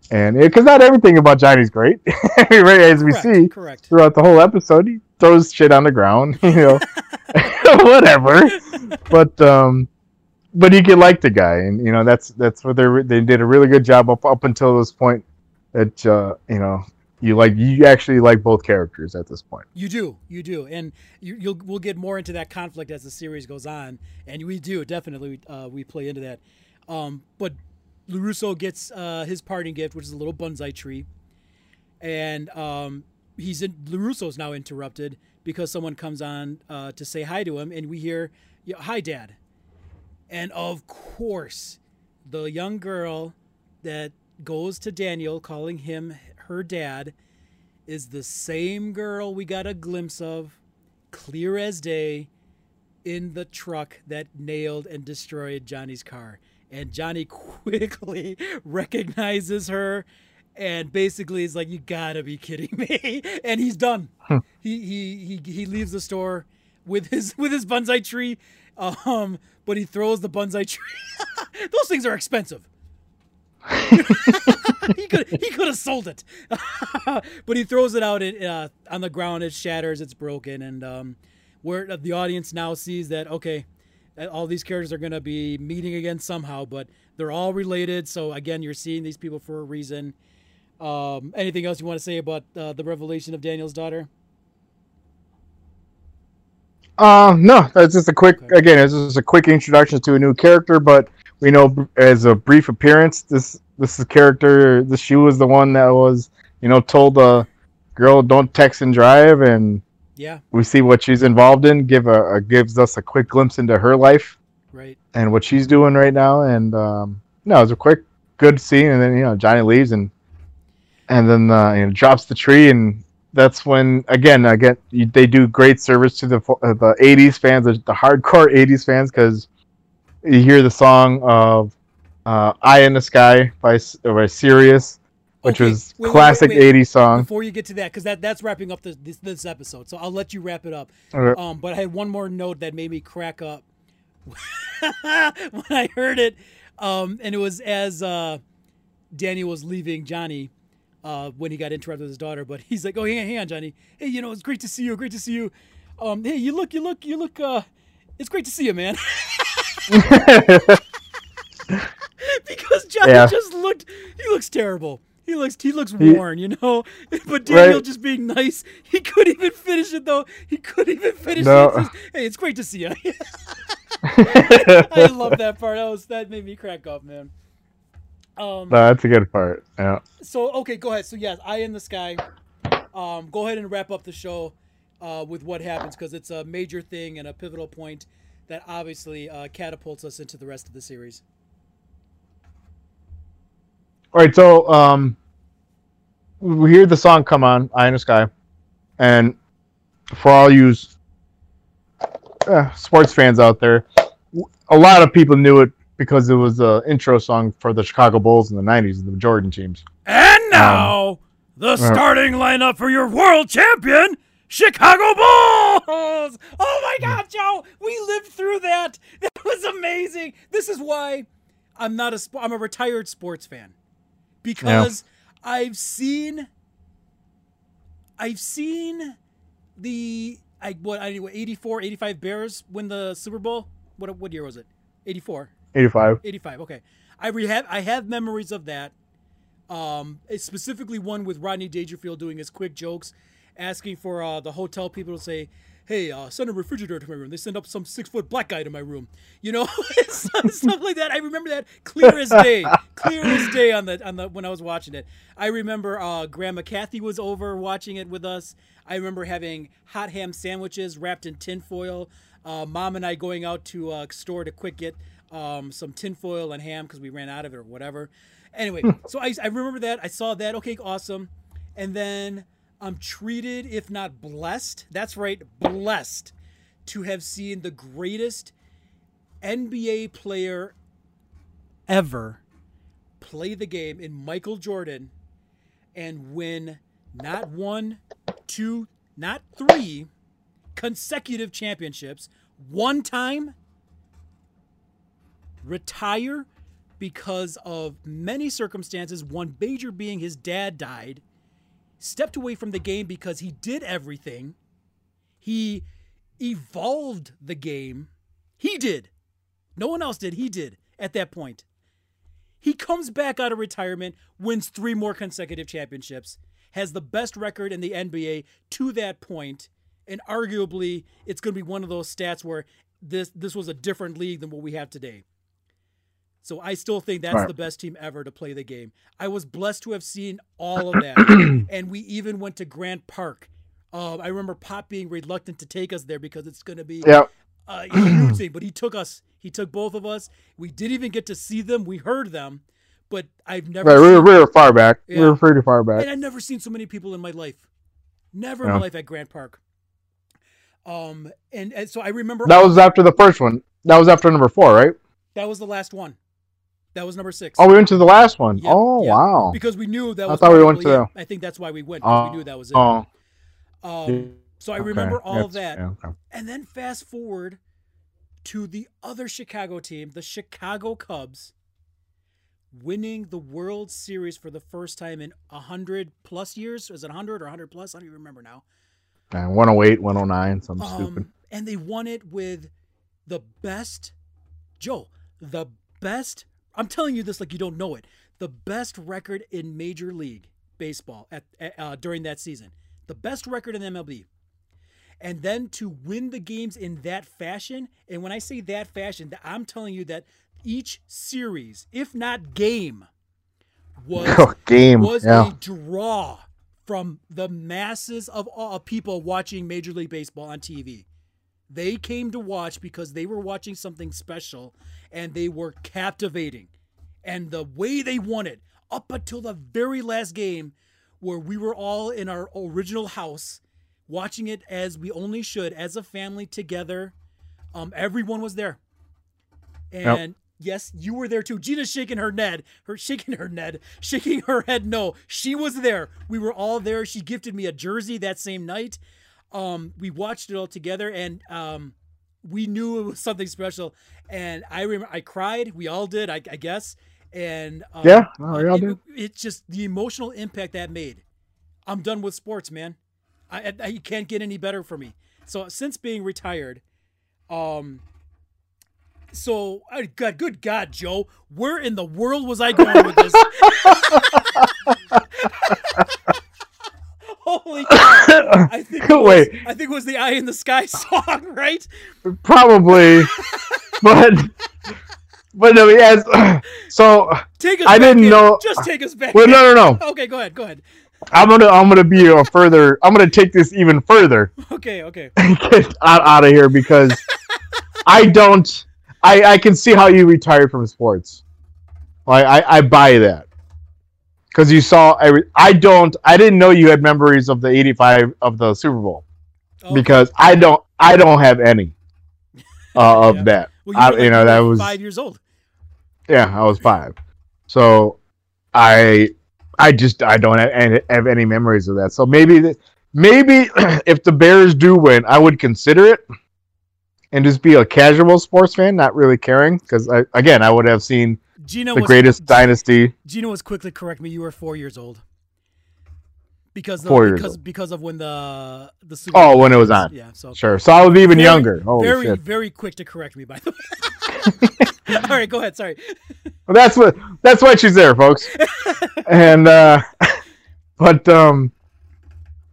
And because not everything about Johnny's great, right? As we Correct, see Correct. throughout the whole episode, throws shit on the ground, you know, whatever. But um, but you can like the guy, and you know that's that's what they they did a really good job up up until this point. That uh, you know you like you actually like both characters at this point. You do, you do, and you, you'll we'll get more into that conflict as the series goes on, and we do definitely uh, we play into that. Um, but LaRusso gets uh, his parting gift, which is a little bonsai tree, and um, he's in LaRusso's now interrupted because someone comes on uh, to say hi to him, and we hear, "Hi, Dad," and of course, the young girl that goes to Daniel, calling him her dad, is the same girl we got a glimpse of, clear as day, in the truck that nailed and destroyed Johnny's car. And Johnny quickly recognizes her and basically is like, You gotta be kidding me. And he's done. he, he he he leaves the store with his with his bonsai tree. Um, but he throws the bonsai tree. Those things are expensive. he could he could have sold it, but he throws it out it, uh, on the ground. It shatters. It's broken, and um, where the audience now sees that okay, all these characters are going to be meeting again somehow, but they're all related. So again, you're seeing these people for a reason. Um, anything else you want to say about uh, the revelation of Daniel's daughter? Uh, no, that's just a quick. Okay. Again, it's just a quick introduction to a new character, but we know as a brief appearance, this this is character. This she was the one that was, you know, told the girl don't text and drive, and Yeah, we see what she's involved in. Give a, a gives us a quick glimpse into her life right. and what she's doing right now. And um, no, it was a quick, good scene. And then you know Johnny leaves and and then uh, you know drops the tree, and that's when again again you- they do great service to the uh, the '80s fans, the, the hardcore '80s fans, because you hear the song of uh, "Eye in the Sky" by by Sirius, which Okay, was wait, classic wait, wait. '80s song. Before you get to that, because that that's wrapping up this, this this episode, so I'll let you wrap it up. Um, but I had one more note that made me crack up when I heard it, um, and it was as uh, Danny was leaving Johnny uh, when he got interrupted with his daughter. But he's like, "Oh, hang on, hang on, Johnny. Hey, you know, it's great to see you. Great to see you. Um, hey, you look, you look, you look. Uh, it's great to see you, man." because Johnny Yeah. just looked. He looks terrible. He looks he looks worn, you know. But Daniel Right. just being nice, he couldn't even finish it though. He couldn't even finish No. it. Says, hey, it's great to see you. I love that part. That was that made me crack up, man. Um, No, that's a good part. Yeah. so okay, go ahead. So yes, Eye in the Sky. Um, go ahead and wrap up the show uh, with what happens because it's a major thing and a pivotal point that obviously uh, catapults us into the rest of the series. All right, so um, we hear the song come on, "Eye in the Sky," and for all you uh, sports fans out there, a lot of people knew it because it was the intro song for the Chicago Bulls in the '90s, the Jordan teams. And um, now, the uh, starting lineup for your world champion, Chicago Bulls! Oh my God, Joe, we lived through that. That was amazing. This is why I'm not a sp- I'm a retired sports fan because I've seen I've seen the I what I what 84 85 Bears win the Super Bowl. What what year was it? 84. '85. 85. Okay. I have I have memories of that. Um, specifically one with Rodney Dangerfield doing his quick jokes, asking for uh, the hotel people to say, hey, uh, send a refrigerator to my room. They send up some six foot black guy to my room. You know, stuff, like that. I remember that clear as day, clear as day on the on the when I was watching it. I remember uh, Grandma Kathy was over watching it with us. I remember having hot ham sandwiches wrapped in tinfoil. Uh, Mom and I going out to a store to quick get um, some tinfoil and ham because we ran out of it or whatever. Anyway, so I, I remember that. I saw that. Okay, awesome. And then I'm treated, if not blessed, that's right, blessed to have seen the greatest NBA player ever play the game in Michael Jordan and win not one, two, not three consecutive championships, one time retire because of many circumstances, one major being his dad died, stepped away from the game because he did everything. He evolved the game. He did. No one else did. He did at that point. He comes back out of retirement, wins three more consecutive championships, has the best record in the NBA to that point, and arguably it's going to be one of those stats where this this was a different league than what we have today. So I still think that's Right. the best team ever to play the game. I was blessed to have seen all of that, and we even went to Grant Park. Uh, I remember Pop being reluctant to take us there because it's going to be Yep. a huge thing. But he took us. He took both of us. We didn't even get to see them. We heard them, but I've never. Right, we were, we were far back. We were pretty far back. and I've never seen so many people in my life. Never in my life at Grant Park. Um, and, and so I remember That was after the first one. That was after number four, right? that was the last one. That was number six. Oh, we went to the last one. Yep, oh, yep. wow. because we knew that I was. thought we went to it. I think that's why we went because we knew that was it. Oh, Um, so I okay. remember all of that, yeah, okay. and then fast forward to the other Chicago team, the Chicago Cubs, winning the World Series for the first time in hundred plus years. Is it hundred or hundred plus? I don't even remember now. Yeah, 108, 109, something stupid. Um, and they won it with the best, Joe, the best. I'm telling you this like you don't know it. The best record in Major League Baseball at, uh, during that season. The best record in MLB. And then to win the games in that fashion, and when I say that fashion, I'm telling you that each series, if not game, was Oh, game. was yeah. a draw from the masses of, of people watching Major League Baseball on TV. They came to watch because they were watching something special and they were captivating. And the way they won it, up until the very last game, where we were all in our original house watching it as we only should, as a family together. Um, everyone was there. And yes, you were there too. Gina's shaking her head, her shaking her head, shaking her head. No, she was there. We were all there. She gifted me a jersey that same night. Um, we watched it all together, and um, we knew it was something special. And I remember I cried. We all did, I, I guess. And um, Yeah, no, we all did. It's just the emotional impact that made. I'm done with sports, man. I, I, I you can't get any better for me. So since being retired, um, so I God, good God, Joe, where in the world was I going with this? Holy cow! I think it was, Wait. I think it was the "Eye in the Sky" song, right? Probably. but, but no, yes. So, Take us. I back didn't in. know- Just take us back. well, in. no, no, no. Okay, go ahead. Go ahead. I'm gonna, I'm gonna be a further. I'm gonna take this even further. Okay, okay. get out, out of here because I don't. I I can see how you retired from sports. Like I I buy that because you saw. every- I don't. I didn't know you had memories of the '85 of the Super Bowl Okay. because I don't. I don't have any uh, of Yeah. that. Well, I- were, you like, know, that was- five years old. Yeah, I was five, so I I just I don't have any, have any memories of that. So maybe maybe if the Bears do win, I would consider it and just be a casual sports fan, not really caring because I, again I would have seen Gina the was greatest dynasty. Gina was quickly correct me. You were four years old. Because the, Four years because old. because of when the the Super Oh, Bowl when it was on. Yeah, so Sure, so I was even Very- younger. Holy very shit! very quick to correct me by the way. All right, go ahead. Sorry. Well, that's what that's why she's there, folks. and uh, but um,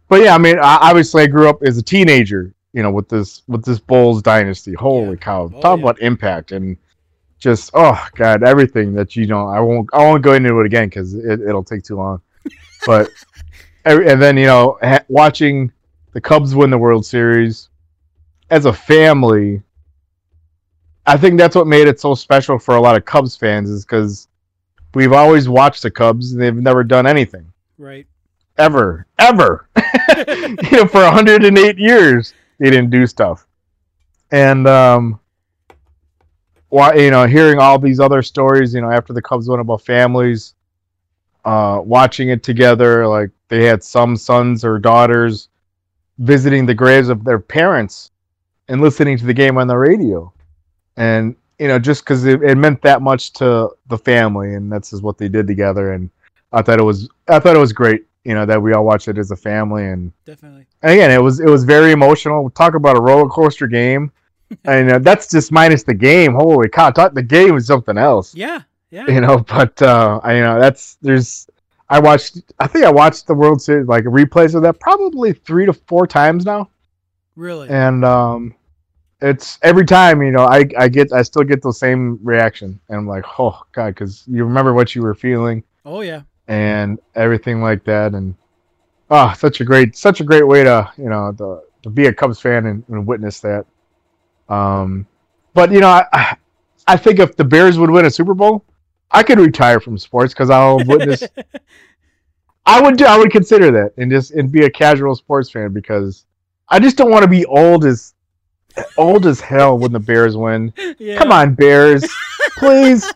but yeah, I mean, I, obviously, I grew up as a teenager you know, with this with this Bulls dynasty. Holy Yeah. cow! Oh, Talk yeah. about impact and just oh god, everything that you know. I won't I won't go into it again because it, it'll take too long. But and then you know, ha- watching the Cubs win the World Series as a family. I think that's what made it so special for a lot of Cubs fans is because we've always watched the Cubs and they've never done anything Right. ever, ever. you know, for 108 years, they didn't do stuff. And um, why you know, hearing all these other stories, you know, after the Cubs won about families, uh, watching it together, like they had some sons or daughters visiting the graves of their parents and listening to the game on the radio, and you know, just because it, it meant that much to the family, and that's just what they did together, and I thought it was I thought it was great, you know, that we all watched it as a family and Definitely. and again, it was it was very emotional. Talk about a roller coaster game, and uh, that's just minus the game. Holy cow! Talk, the game is something else, Yeah. Yeah. you know. But uh, I you know that's there's I watched I think I watched the World Series like replays of that probably three to four times now, Really. and um, it's every time you know I I get I still get the same reaction, and I'm like oh god, because you remember what you were feeling oh yeah. And everything like that. And oh such a great such a great way to you know to, to be a cubs fan and, and witness that. Um but you know I, I- I think if the bears would win a super bowl i could retire from sports because i'll witness i would do i would consider that and just and be a casual sports fan because i just don't want to be old as old as hell when the bears win. Yeah. come on bears. Please.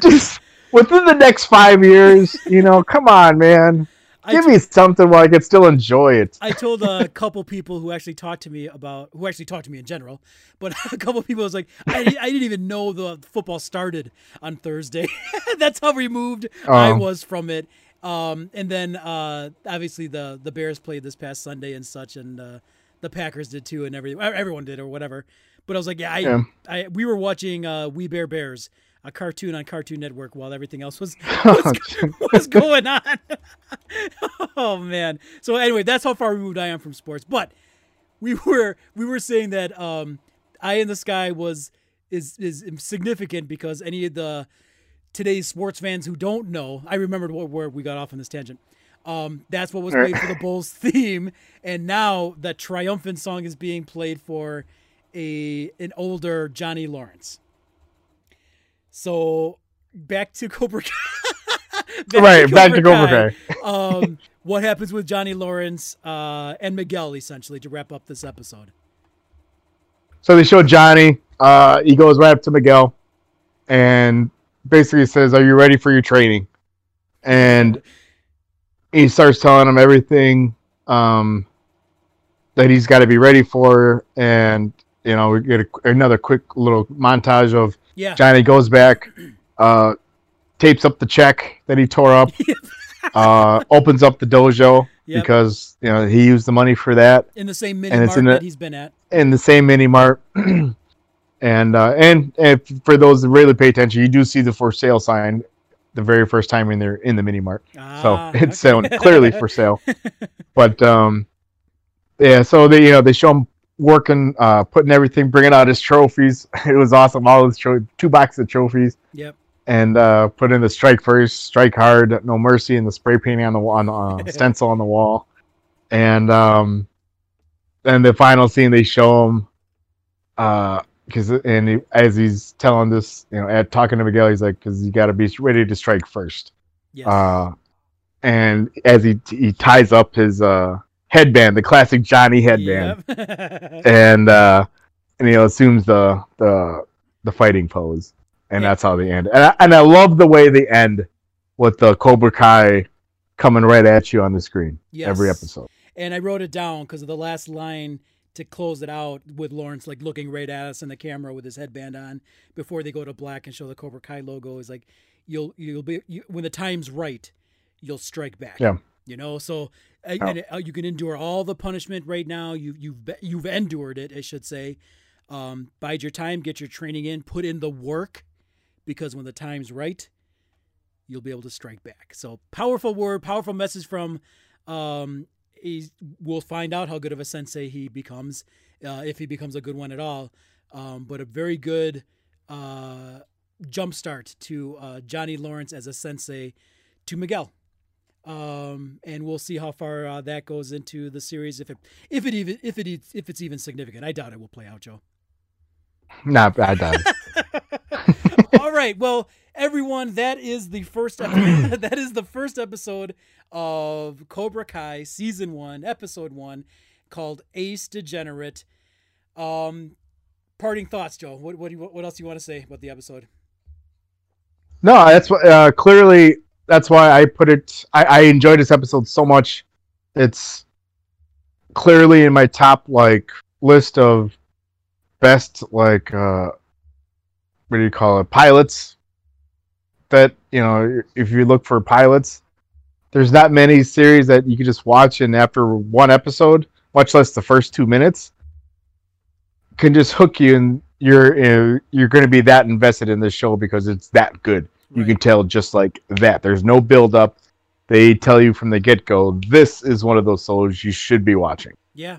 Just within the next five years you know come on man I give t- me something where i can still enjoy it I told a couple people who actually talked to me about who actually talked to me in general, but a couple people was like, I, I didn't even know the football started on Thursday. That's how removed I Oh. was from it. Um, and then uh, obviously the the Bears played this past Sunday and such, and uh, the Packers did too, and every everyone did or whatever. But I was like, yeah, I, Yeah. I we were watching uh, We Bare Bears, a cartoon on Cartoon Network, while everything else was was, was going on. oh man. So anyway, that's how far removed I am from sports. But we were we were saying that um Eye in the Sky was is is significant because any of the today's sports fans who don't know, I remembered where, where we got off on this tangent. Um, that's what was played for the Bulls theme, and now that triumphant song is being played for a an older Johnny Lawrence. So back to Cobra Kai. right back to cobra kai um, what happens with Johnny Lawrence uh, and Miguel essentially to wrap up this episode? so they show johnny uh he goes right up to miguel and basically says are you ready for your training and he starts telling him everything um that he's got to be ready for and you know we get a, another quick little montage of Yeah, Johnny goes back, uh, tapes up the check that he tore up, uh, opens up the dojo Yep. because you know he used the money for that in the same mini mart that he's been at. in the same mini mart. and uh, and and for those that really pay attention, you do see the for sale sign the very first time in there in the mini mart. So Ah, it's okay. clearly for sale. But um, yeah, so they you know they show him working, uh, putting everything, bringing out his trophies. It was awesome. All his tro- two boxes of trophies. Yep. and uh, put in the strike first, strike hard, no mercy, and the spray painting on the on uh, stencil on the wall, and um, then the final scene they show him, uh, because and he, as he's telling this, you know, at talking to Miguel, he's like, because you got to be ready to strike first, Yes. uh, and as he he ties up his uh headband, the classic Johnny headband, Yep. and uh, and you know assumes the the the fighting pose, and Yeah. that's how they end. And I, and I love the way they end with the Cobra Kai coming right at you on the screen every episode. and I wrote it down because of the last line to close it out with Lawrence like looking right at us in the camera with his headband on before they go to black and show the Cobra Kai logo is like you'll you'll be you, when the time's right you'll strike back. Yeah. You know, so uh, Oh. and, uh, you can endure all the punishment right now. You you've be- you've endured it, I should say. Um, bide your time, get your training in, put in the work, because when the time's right, you'll be able to strike back. So powerful word, powerful message from um, he's, we'll find out how good of a sensei he becomes, uh, if he becomes a good one at all. Um, but a very good uh, jumpstart to uh, Johnny Lawrence as a sensei to Miguel. Um, and we'll see how far uh, that goes into the series. If it, if it even, if it, if it's even significant, I doubt it will play out, Joe. Not bad. Done. All right. Well, everyone, that is the first episode, that is the first episode of Cobra Kai season 1, episode 1 called Ace Degenerate. Um parting thoughts, Joe. What what do you, what else do you want to say about the episode? No, that's what uh, clearly that's why I put it. I, I enjoyed this episode so much. It's clearly in my top like list of best like uh what do you call it pilots that you know if you look for pilots there's not many series that you can just watch and after one episode much less the first two minutes can just hook you and you're uh, you're going to be that invested in this show because it's that good you Right. can tell just like that there's no build up they tell you from the get-go this is one of those shows you should be watching Yeah.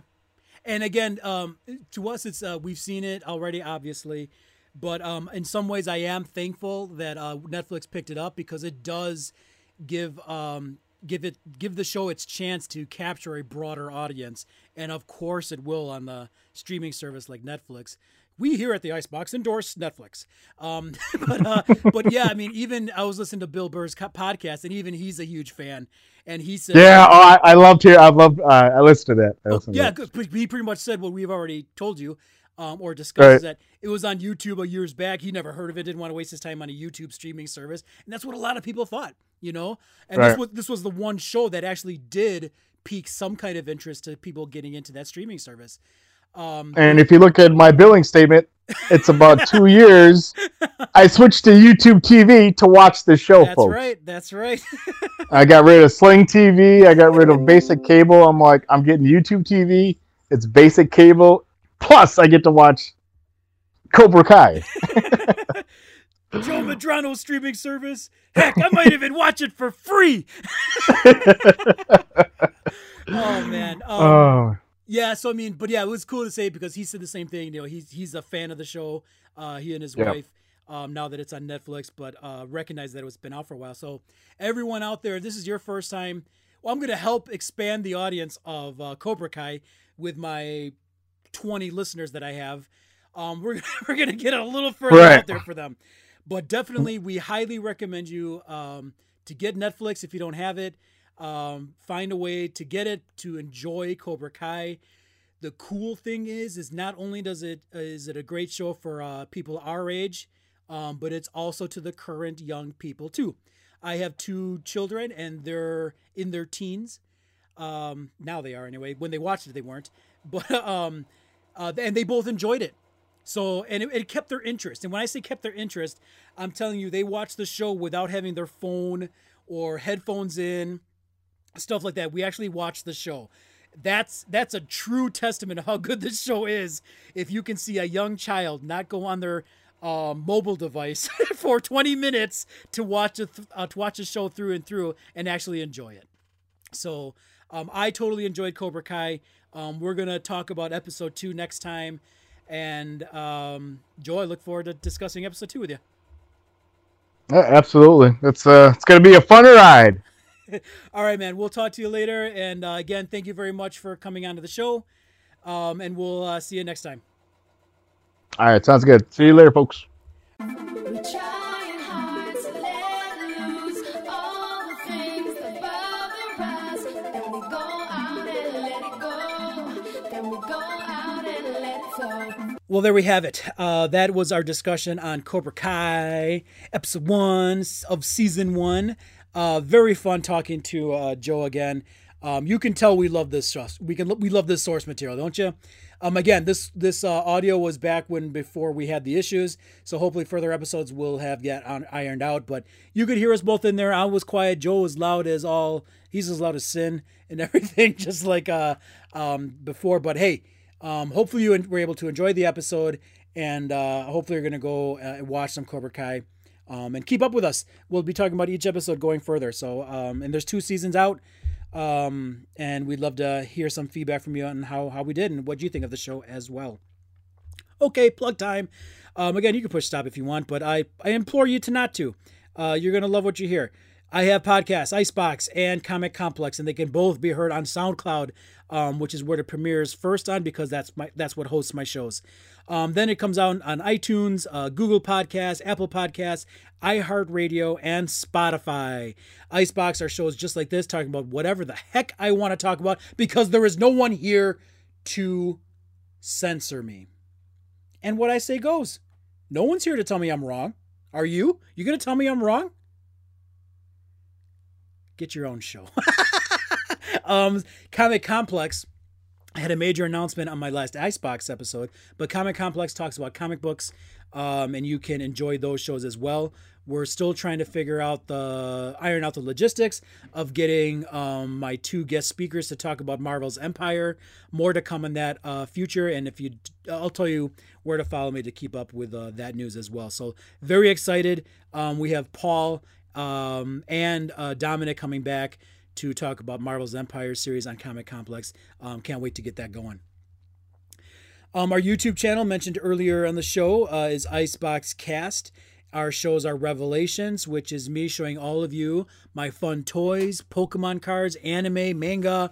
And again, um, to us, it's uh, we've seen it already, obviously, but um, in some ways, I am thankful that uh, Netflix picked it up because it does give um, give it give the show its chance to capture a broader audience, and of course, it will on the streaming service like Netflix. We here at the Icebox endorse Netflix, um, but uh, but yeah, I mean, even I was listening to Bill Burr's podcast, and even he's a huge fan, and he said, yeah oh, I, I loved here i loved uh, i listened to that listened to yeah, that. He pretty much said what we've already told you, um, or discussed. Right. That it was on YouTube a years back. He never heard of it. Didn't want to waste his time on a YouTube streaming service, and that's what a lot of people thought. You know, and this was this was the one show that actually did pique some kind of interest to people getting into that streaming service. Um, And if you look at my billing statement, it's about two years. I switched to YouTube TV to watch the show, that's folks. right. That's right. I got rid of Sling TV. I got rid of basic cable. I'm like, I'm getting YouTube TV. It's basic cable. Plus, I get to watch Cobra Kai. Joe Madrano streaming service. Heck, I might even watch it for free. oh man. Um, Oh, Yeah, so I mean, but yeah, it was cool to say because he said the same thing. You know, he's he's a fan of the show. Uh, he and his Yeah. wife. Um, now that it's on Netflix, but uh, recognize that it was been out for a while. So everyone out there, this is your first time. Well, I'm going to help expand the audience of uh, Cobra Kai with my 20 listeners that I have. Um, we're we're going to get a little further Right. out there for them, but definitely we highly recommend you um, to get Netflix if you don't have it. Um, find a way to get it to enjoy Cobra Kai. The cool thing is, is not only does it is it a great show for uh, people our age, um, but it's also to the current young people too. I have two children, and they're in their teens. Um, now they are anyway. When they watched it, they weren't, but um, uh, and they both enjoyed it. So and it, it kept their interest. And when I say kept their interest, I'm telling you, they watched the show without having their phone or headphones in, stuff like that. We actually watched the show. That's that's a true testament of how good this show is. If you can see a young child not go on their uh, mobile device for 20 minutes to watch a th- uh, to watch a show through and through and actually enjoy it. So um, I totally enjoyed Cobra Kai. Um, we're gonna talk about episode two next time, and um, Joe, I look forward to discussing episode two with you. yeah, absolutely. It's uh, it's gonna be a fun ride. All right, man. We'll talk to you later. And uh, again, thank you very much for coming onto the show. Um, and we'll uh, see you next time. All right, sounds good. See you later, folks. We're trying hard to let loose all the things that bother us. Then we go out and let it go. Then we go out and let it flow. Well, there we have it. Uh, that was our discussion on Cobra Kai, episode one of season one. Uh, very fun talking to uh, Joe again. Um, you can tell we love this source. We can we love this source material, don't you? Um, again, this this uh, audio was back when before we had the issues, so hopefully further episodes will have yet on, ironed out. But you could hear us both in there. I was quiet. Joe was loud as all. He's as loud as sin and everything, just like uh, um, before. But hey, um, hopefully you were able to enjoy the episode, and uh, hopefully you're to go uh, watch some Cobra Kai. Um, and keep up with us. We'll be talking about each episode going further. So, um, and there's two seasons out. Um, and we'd love to hear some feedback from you on how, how we did and what you think of the show as well. Okay, plug time. Um, again, you can push stop if you want, but I, I implore you to not to. Uh, you're going to love what you hear. I have podcasts, Icebox and Comic Complex, and they can both be heard on SoundCloud, um, which is where it premieres first on because that's my that's what hosts my shows. Um, then it comes out on iTunes, uh, Google Podcasts, Apple Podcasts, iHeartRadio, and Spotify. Icebox are shows just like this, talking about whatever the heck I want to talk about because there is no one here to censor me. And what I say goes. No one's here to tell me I'm wrong. Are you? You gonna tell me I'm wrong? Get your own show. um, Comic Complex had a major announcement on my last Icebox episode, but Comic Complex talks about comic books, um, and you can enjoy those shows as well. We're still trying to figure out the iron out the logistics of getting um, my two guest speakers to talk about Marvel's Empyre. More to come in that uh, future, and if you, I'll tell you where to follow me to keep up with uh, that news as well. So very excited. Um, we have Paul um, and uh, Dominic coming back to talk about Marvel's Empyre series on Comic Complex. Um, can't wait to get that going. Um, our YouTube channel mentioned earlier on the show uh, is Icebox Cast. Our shows are Revelations, which is me showing all of you my fun toys, Pokemon cards, anime, manga,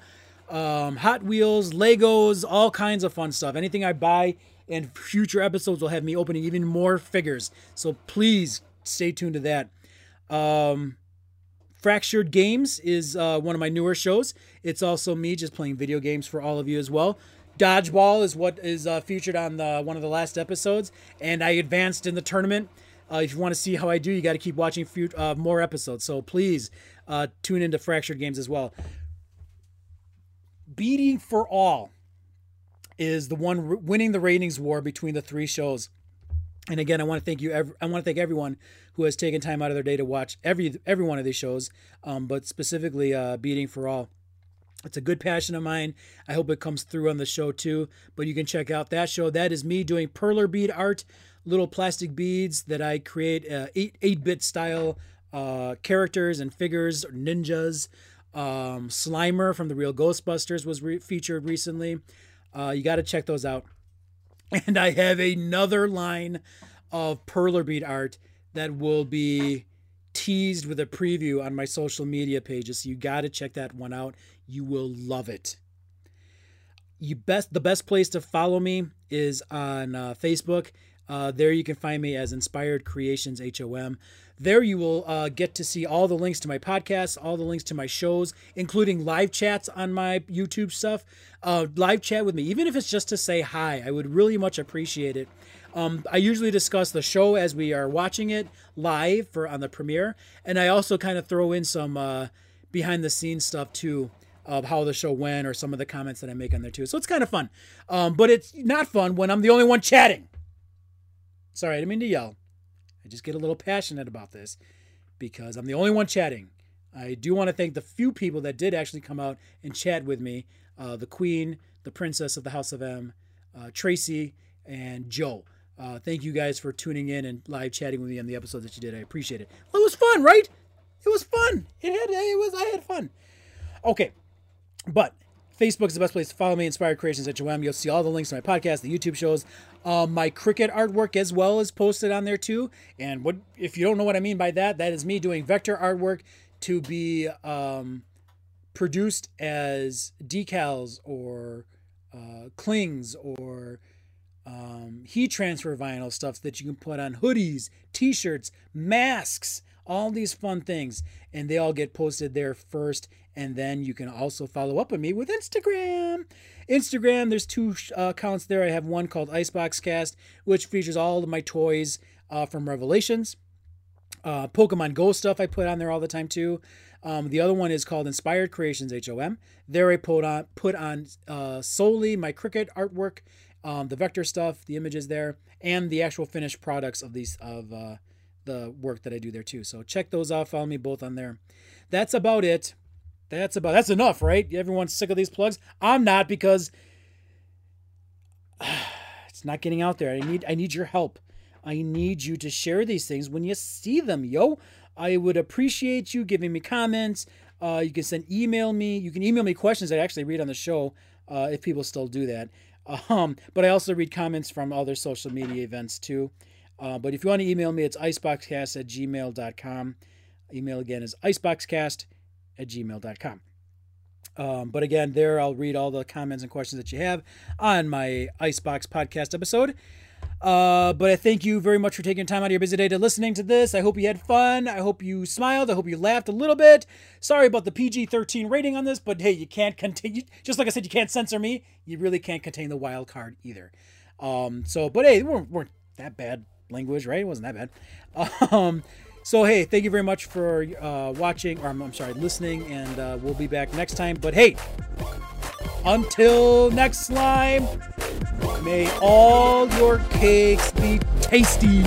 um, Hot Wheels, Legos, all kinds of fun stuff. Anything I buy in future episodes will have me opening even more figures. So please stay tuned to that. Um, Fractured Games is uh, one of my newer shows. It's also me just playing video games for all of you as well. Dodgeball is what is uh, featured on the one of the last episodes, and I advanced in the tournament. Uh, if you want to see how I do, you got to keep watching few, uh, more episodes. So please uh, tune into Fractured Games as well. Beading for All is the one winning the ratings war between the three shows. And again, I want to thank you. I want to thank everyone who has taken time out of their day to watch every every one of these shows, um, but specifically uh, Beading for All. It's a good passion of mine. I hope it comes through on the show too. But you can check out that show. That is me doing perler bead art, little plastic beads that I create uh, eight eight bit style uh, characters and figures, ninjas. Um, Slimer from the Real Ghostbusters was re- featured recently. Uh, you got to check those out. And I have another line of perler bead art that will be teased with a preview on my social media pages. So you got to check that one out. You will love it. You best the best place to follow me is on uh, Facebook. Uh, there you can find me as Inspired Creations HOM. There you will uh, get to see all the links to my podcasts, all the links to my shows, including live chats on my YouTube stuff. Uh, live chat with me, even if it's just to say hi. I would really much appreciate it. Um, I usually discuss the show as we are watching it live for on the premiere, and I also kind of throw in some uh, behind the scenes stuff too of how the show went or some of the comments that I make on there too. So it's kind of fun, um, but it's not fun when I'm the only one chatting. Sorry, I didn't mean to yell. I just get a little passionate about this because I'm the only one chatting. I do want to thank the few people that did actually come out and chat with me uh, the Queen, the Princess of the House of M, uh, Tracy, and Joe. Uh, thank you guys for tuning in and live chatting with me on the episodes that you did. I appreciate it. Well, it was fun, right? It was fun. It had it was I had fun. Okay, but Facebook is the best place to follow me. Inspired Creations at HOM. You'll see all the links to my podcast, the YouTube shows, um, my Cricut artwork as well is posted on there too. And what if you don't know what I mean by that? That is me doing vector artwork to be um, produced as decals or uh, clings or um, heat transfer vinyl stuff that you can put on hoodies, t-shirts, masks, all these fun things, and they all get posted there first. And then you can also follow up with me with Instagram. Instagram, there's two uh, accounts there. I have one called Icebox Cast, which features all of my toys uh, from Revelations. Uh, Pokemon Go stuff I put on there all the time too. Um, the other one is called Inspired Creations HOM. There I put on put on uh, solely my Cricut artwork, um, the vector stuff, the images there, and the actual finished products of these of uh, the work that I do there too. So check those out. Follow me both on there. That's about it. That's about that's enough, right? Everyone's sick of these plugs. I'm not because it's not getting out there. I need I need your help. I need you to share these things when you see them, yo. I would appreciate you giving me comments, Uh, you can send email me. You can email me questions that I actually read on the show uh, if people still do that. Um, but I also read comments from other social media events too. Uh, but if you want to email me, it's iceboxcast at gmail.com. Email again is iceboxcast at gmail.com. Um, but again, there I'll read all the comments and questions that you have on my Icebox podcast episode. Uh, but I thank you very much for taking time out of your busy day to listening to this. I hope you had fun. I hope you smiled. I hope you laughed a little bit. Sorry about the PG 13 rating on this, but hey, you can't continue. Just like I said, you can't censor me. You really can't contain the wild card either. Um, so, but hey, we weren't, weren't that bad language, right? It wasn't that bad. Um, so, hey, thank you very much for uh, watching, or I'm, I'm sorry, listening, and uh, we'll be back next time. But hey, until next slime, may all your cakes be tasty.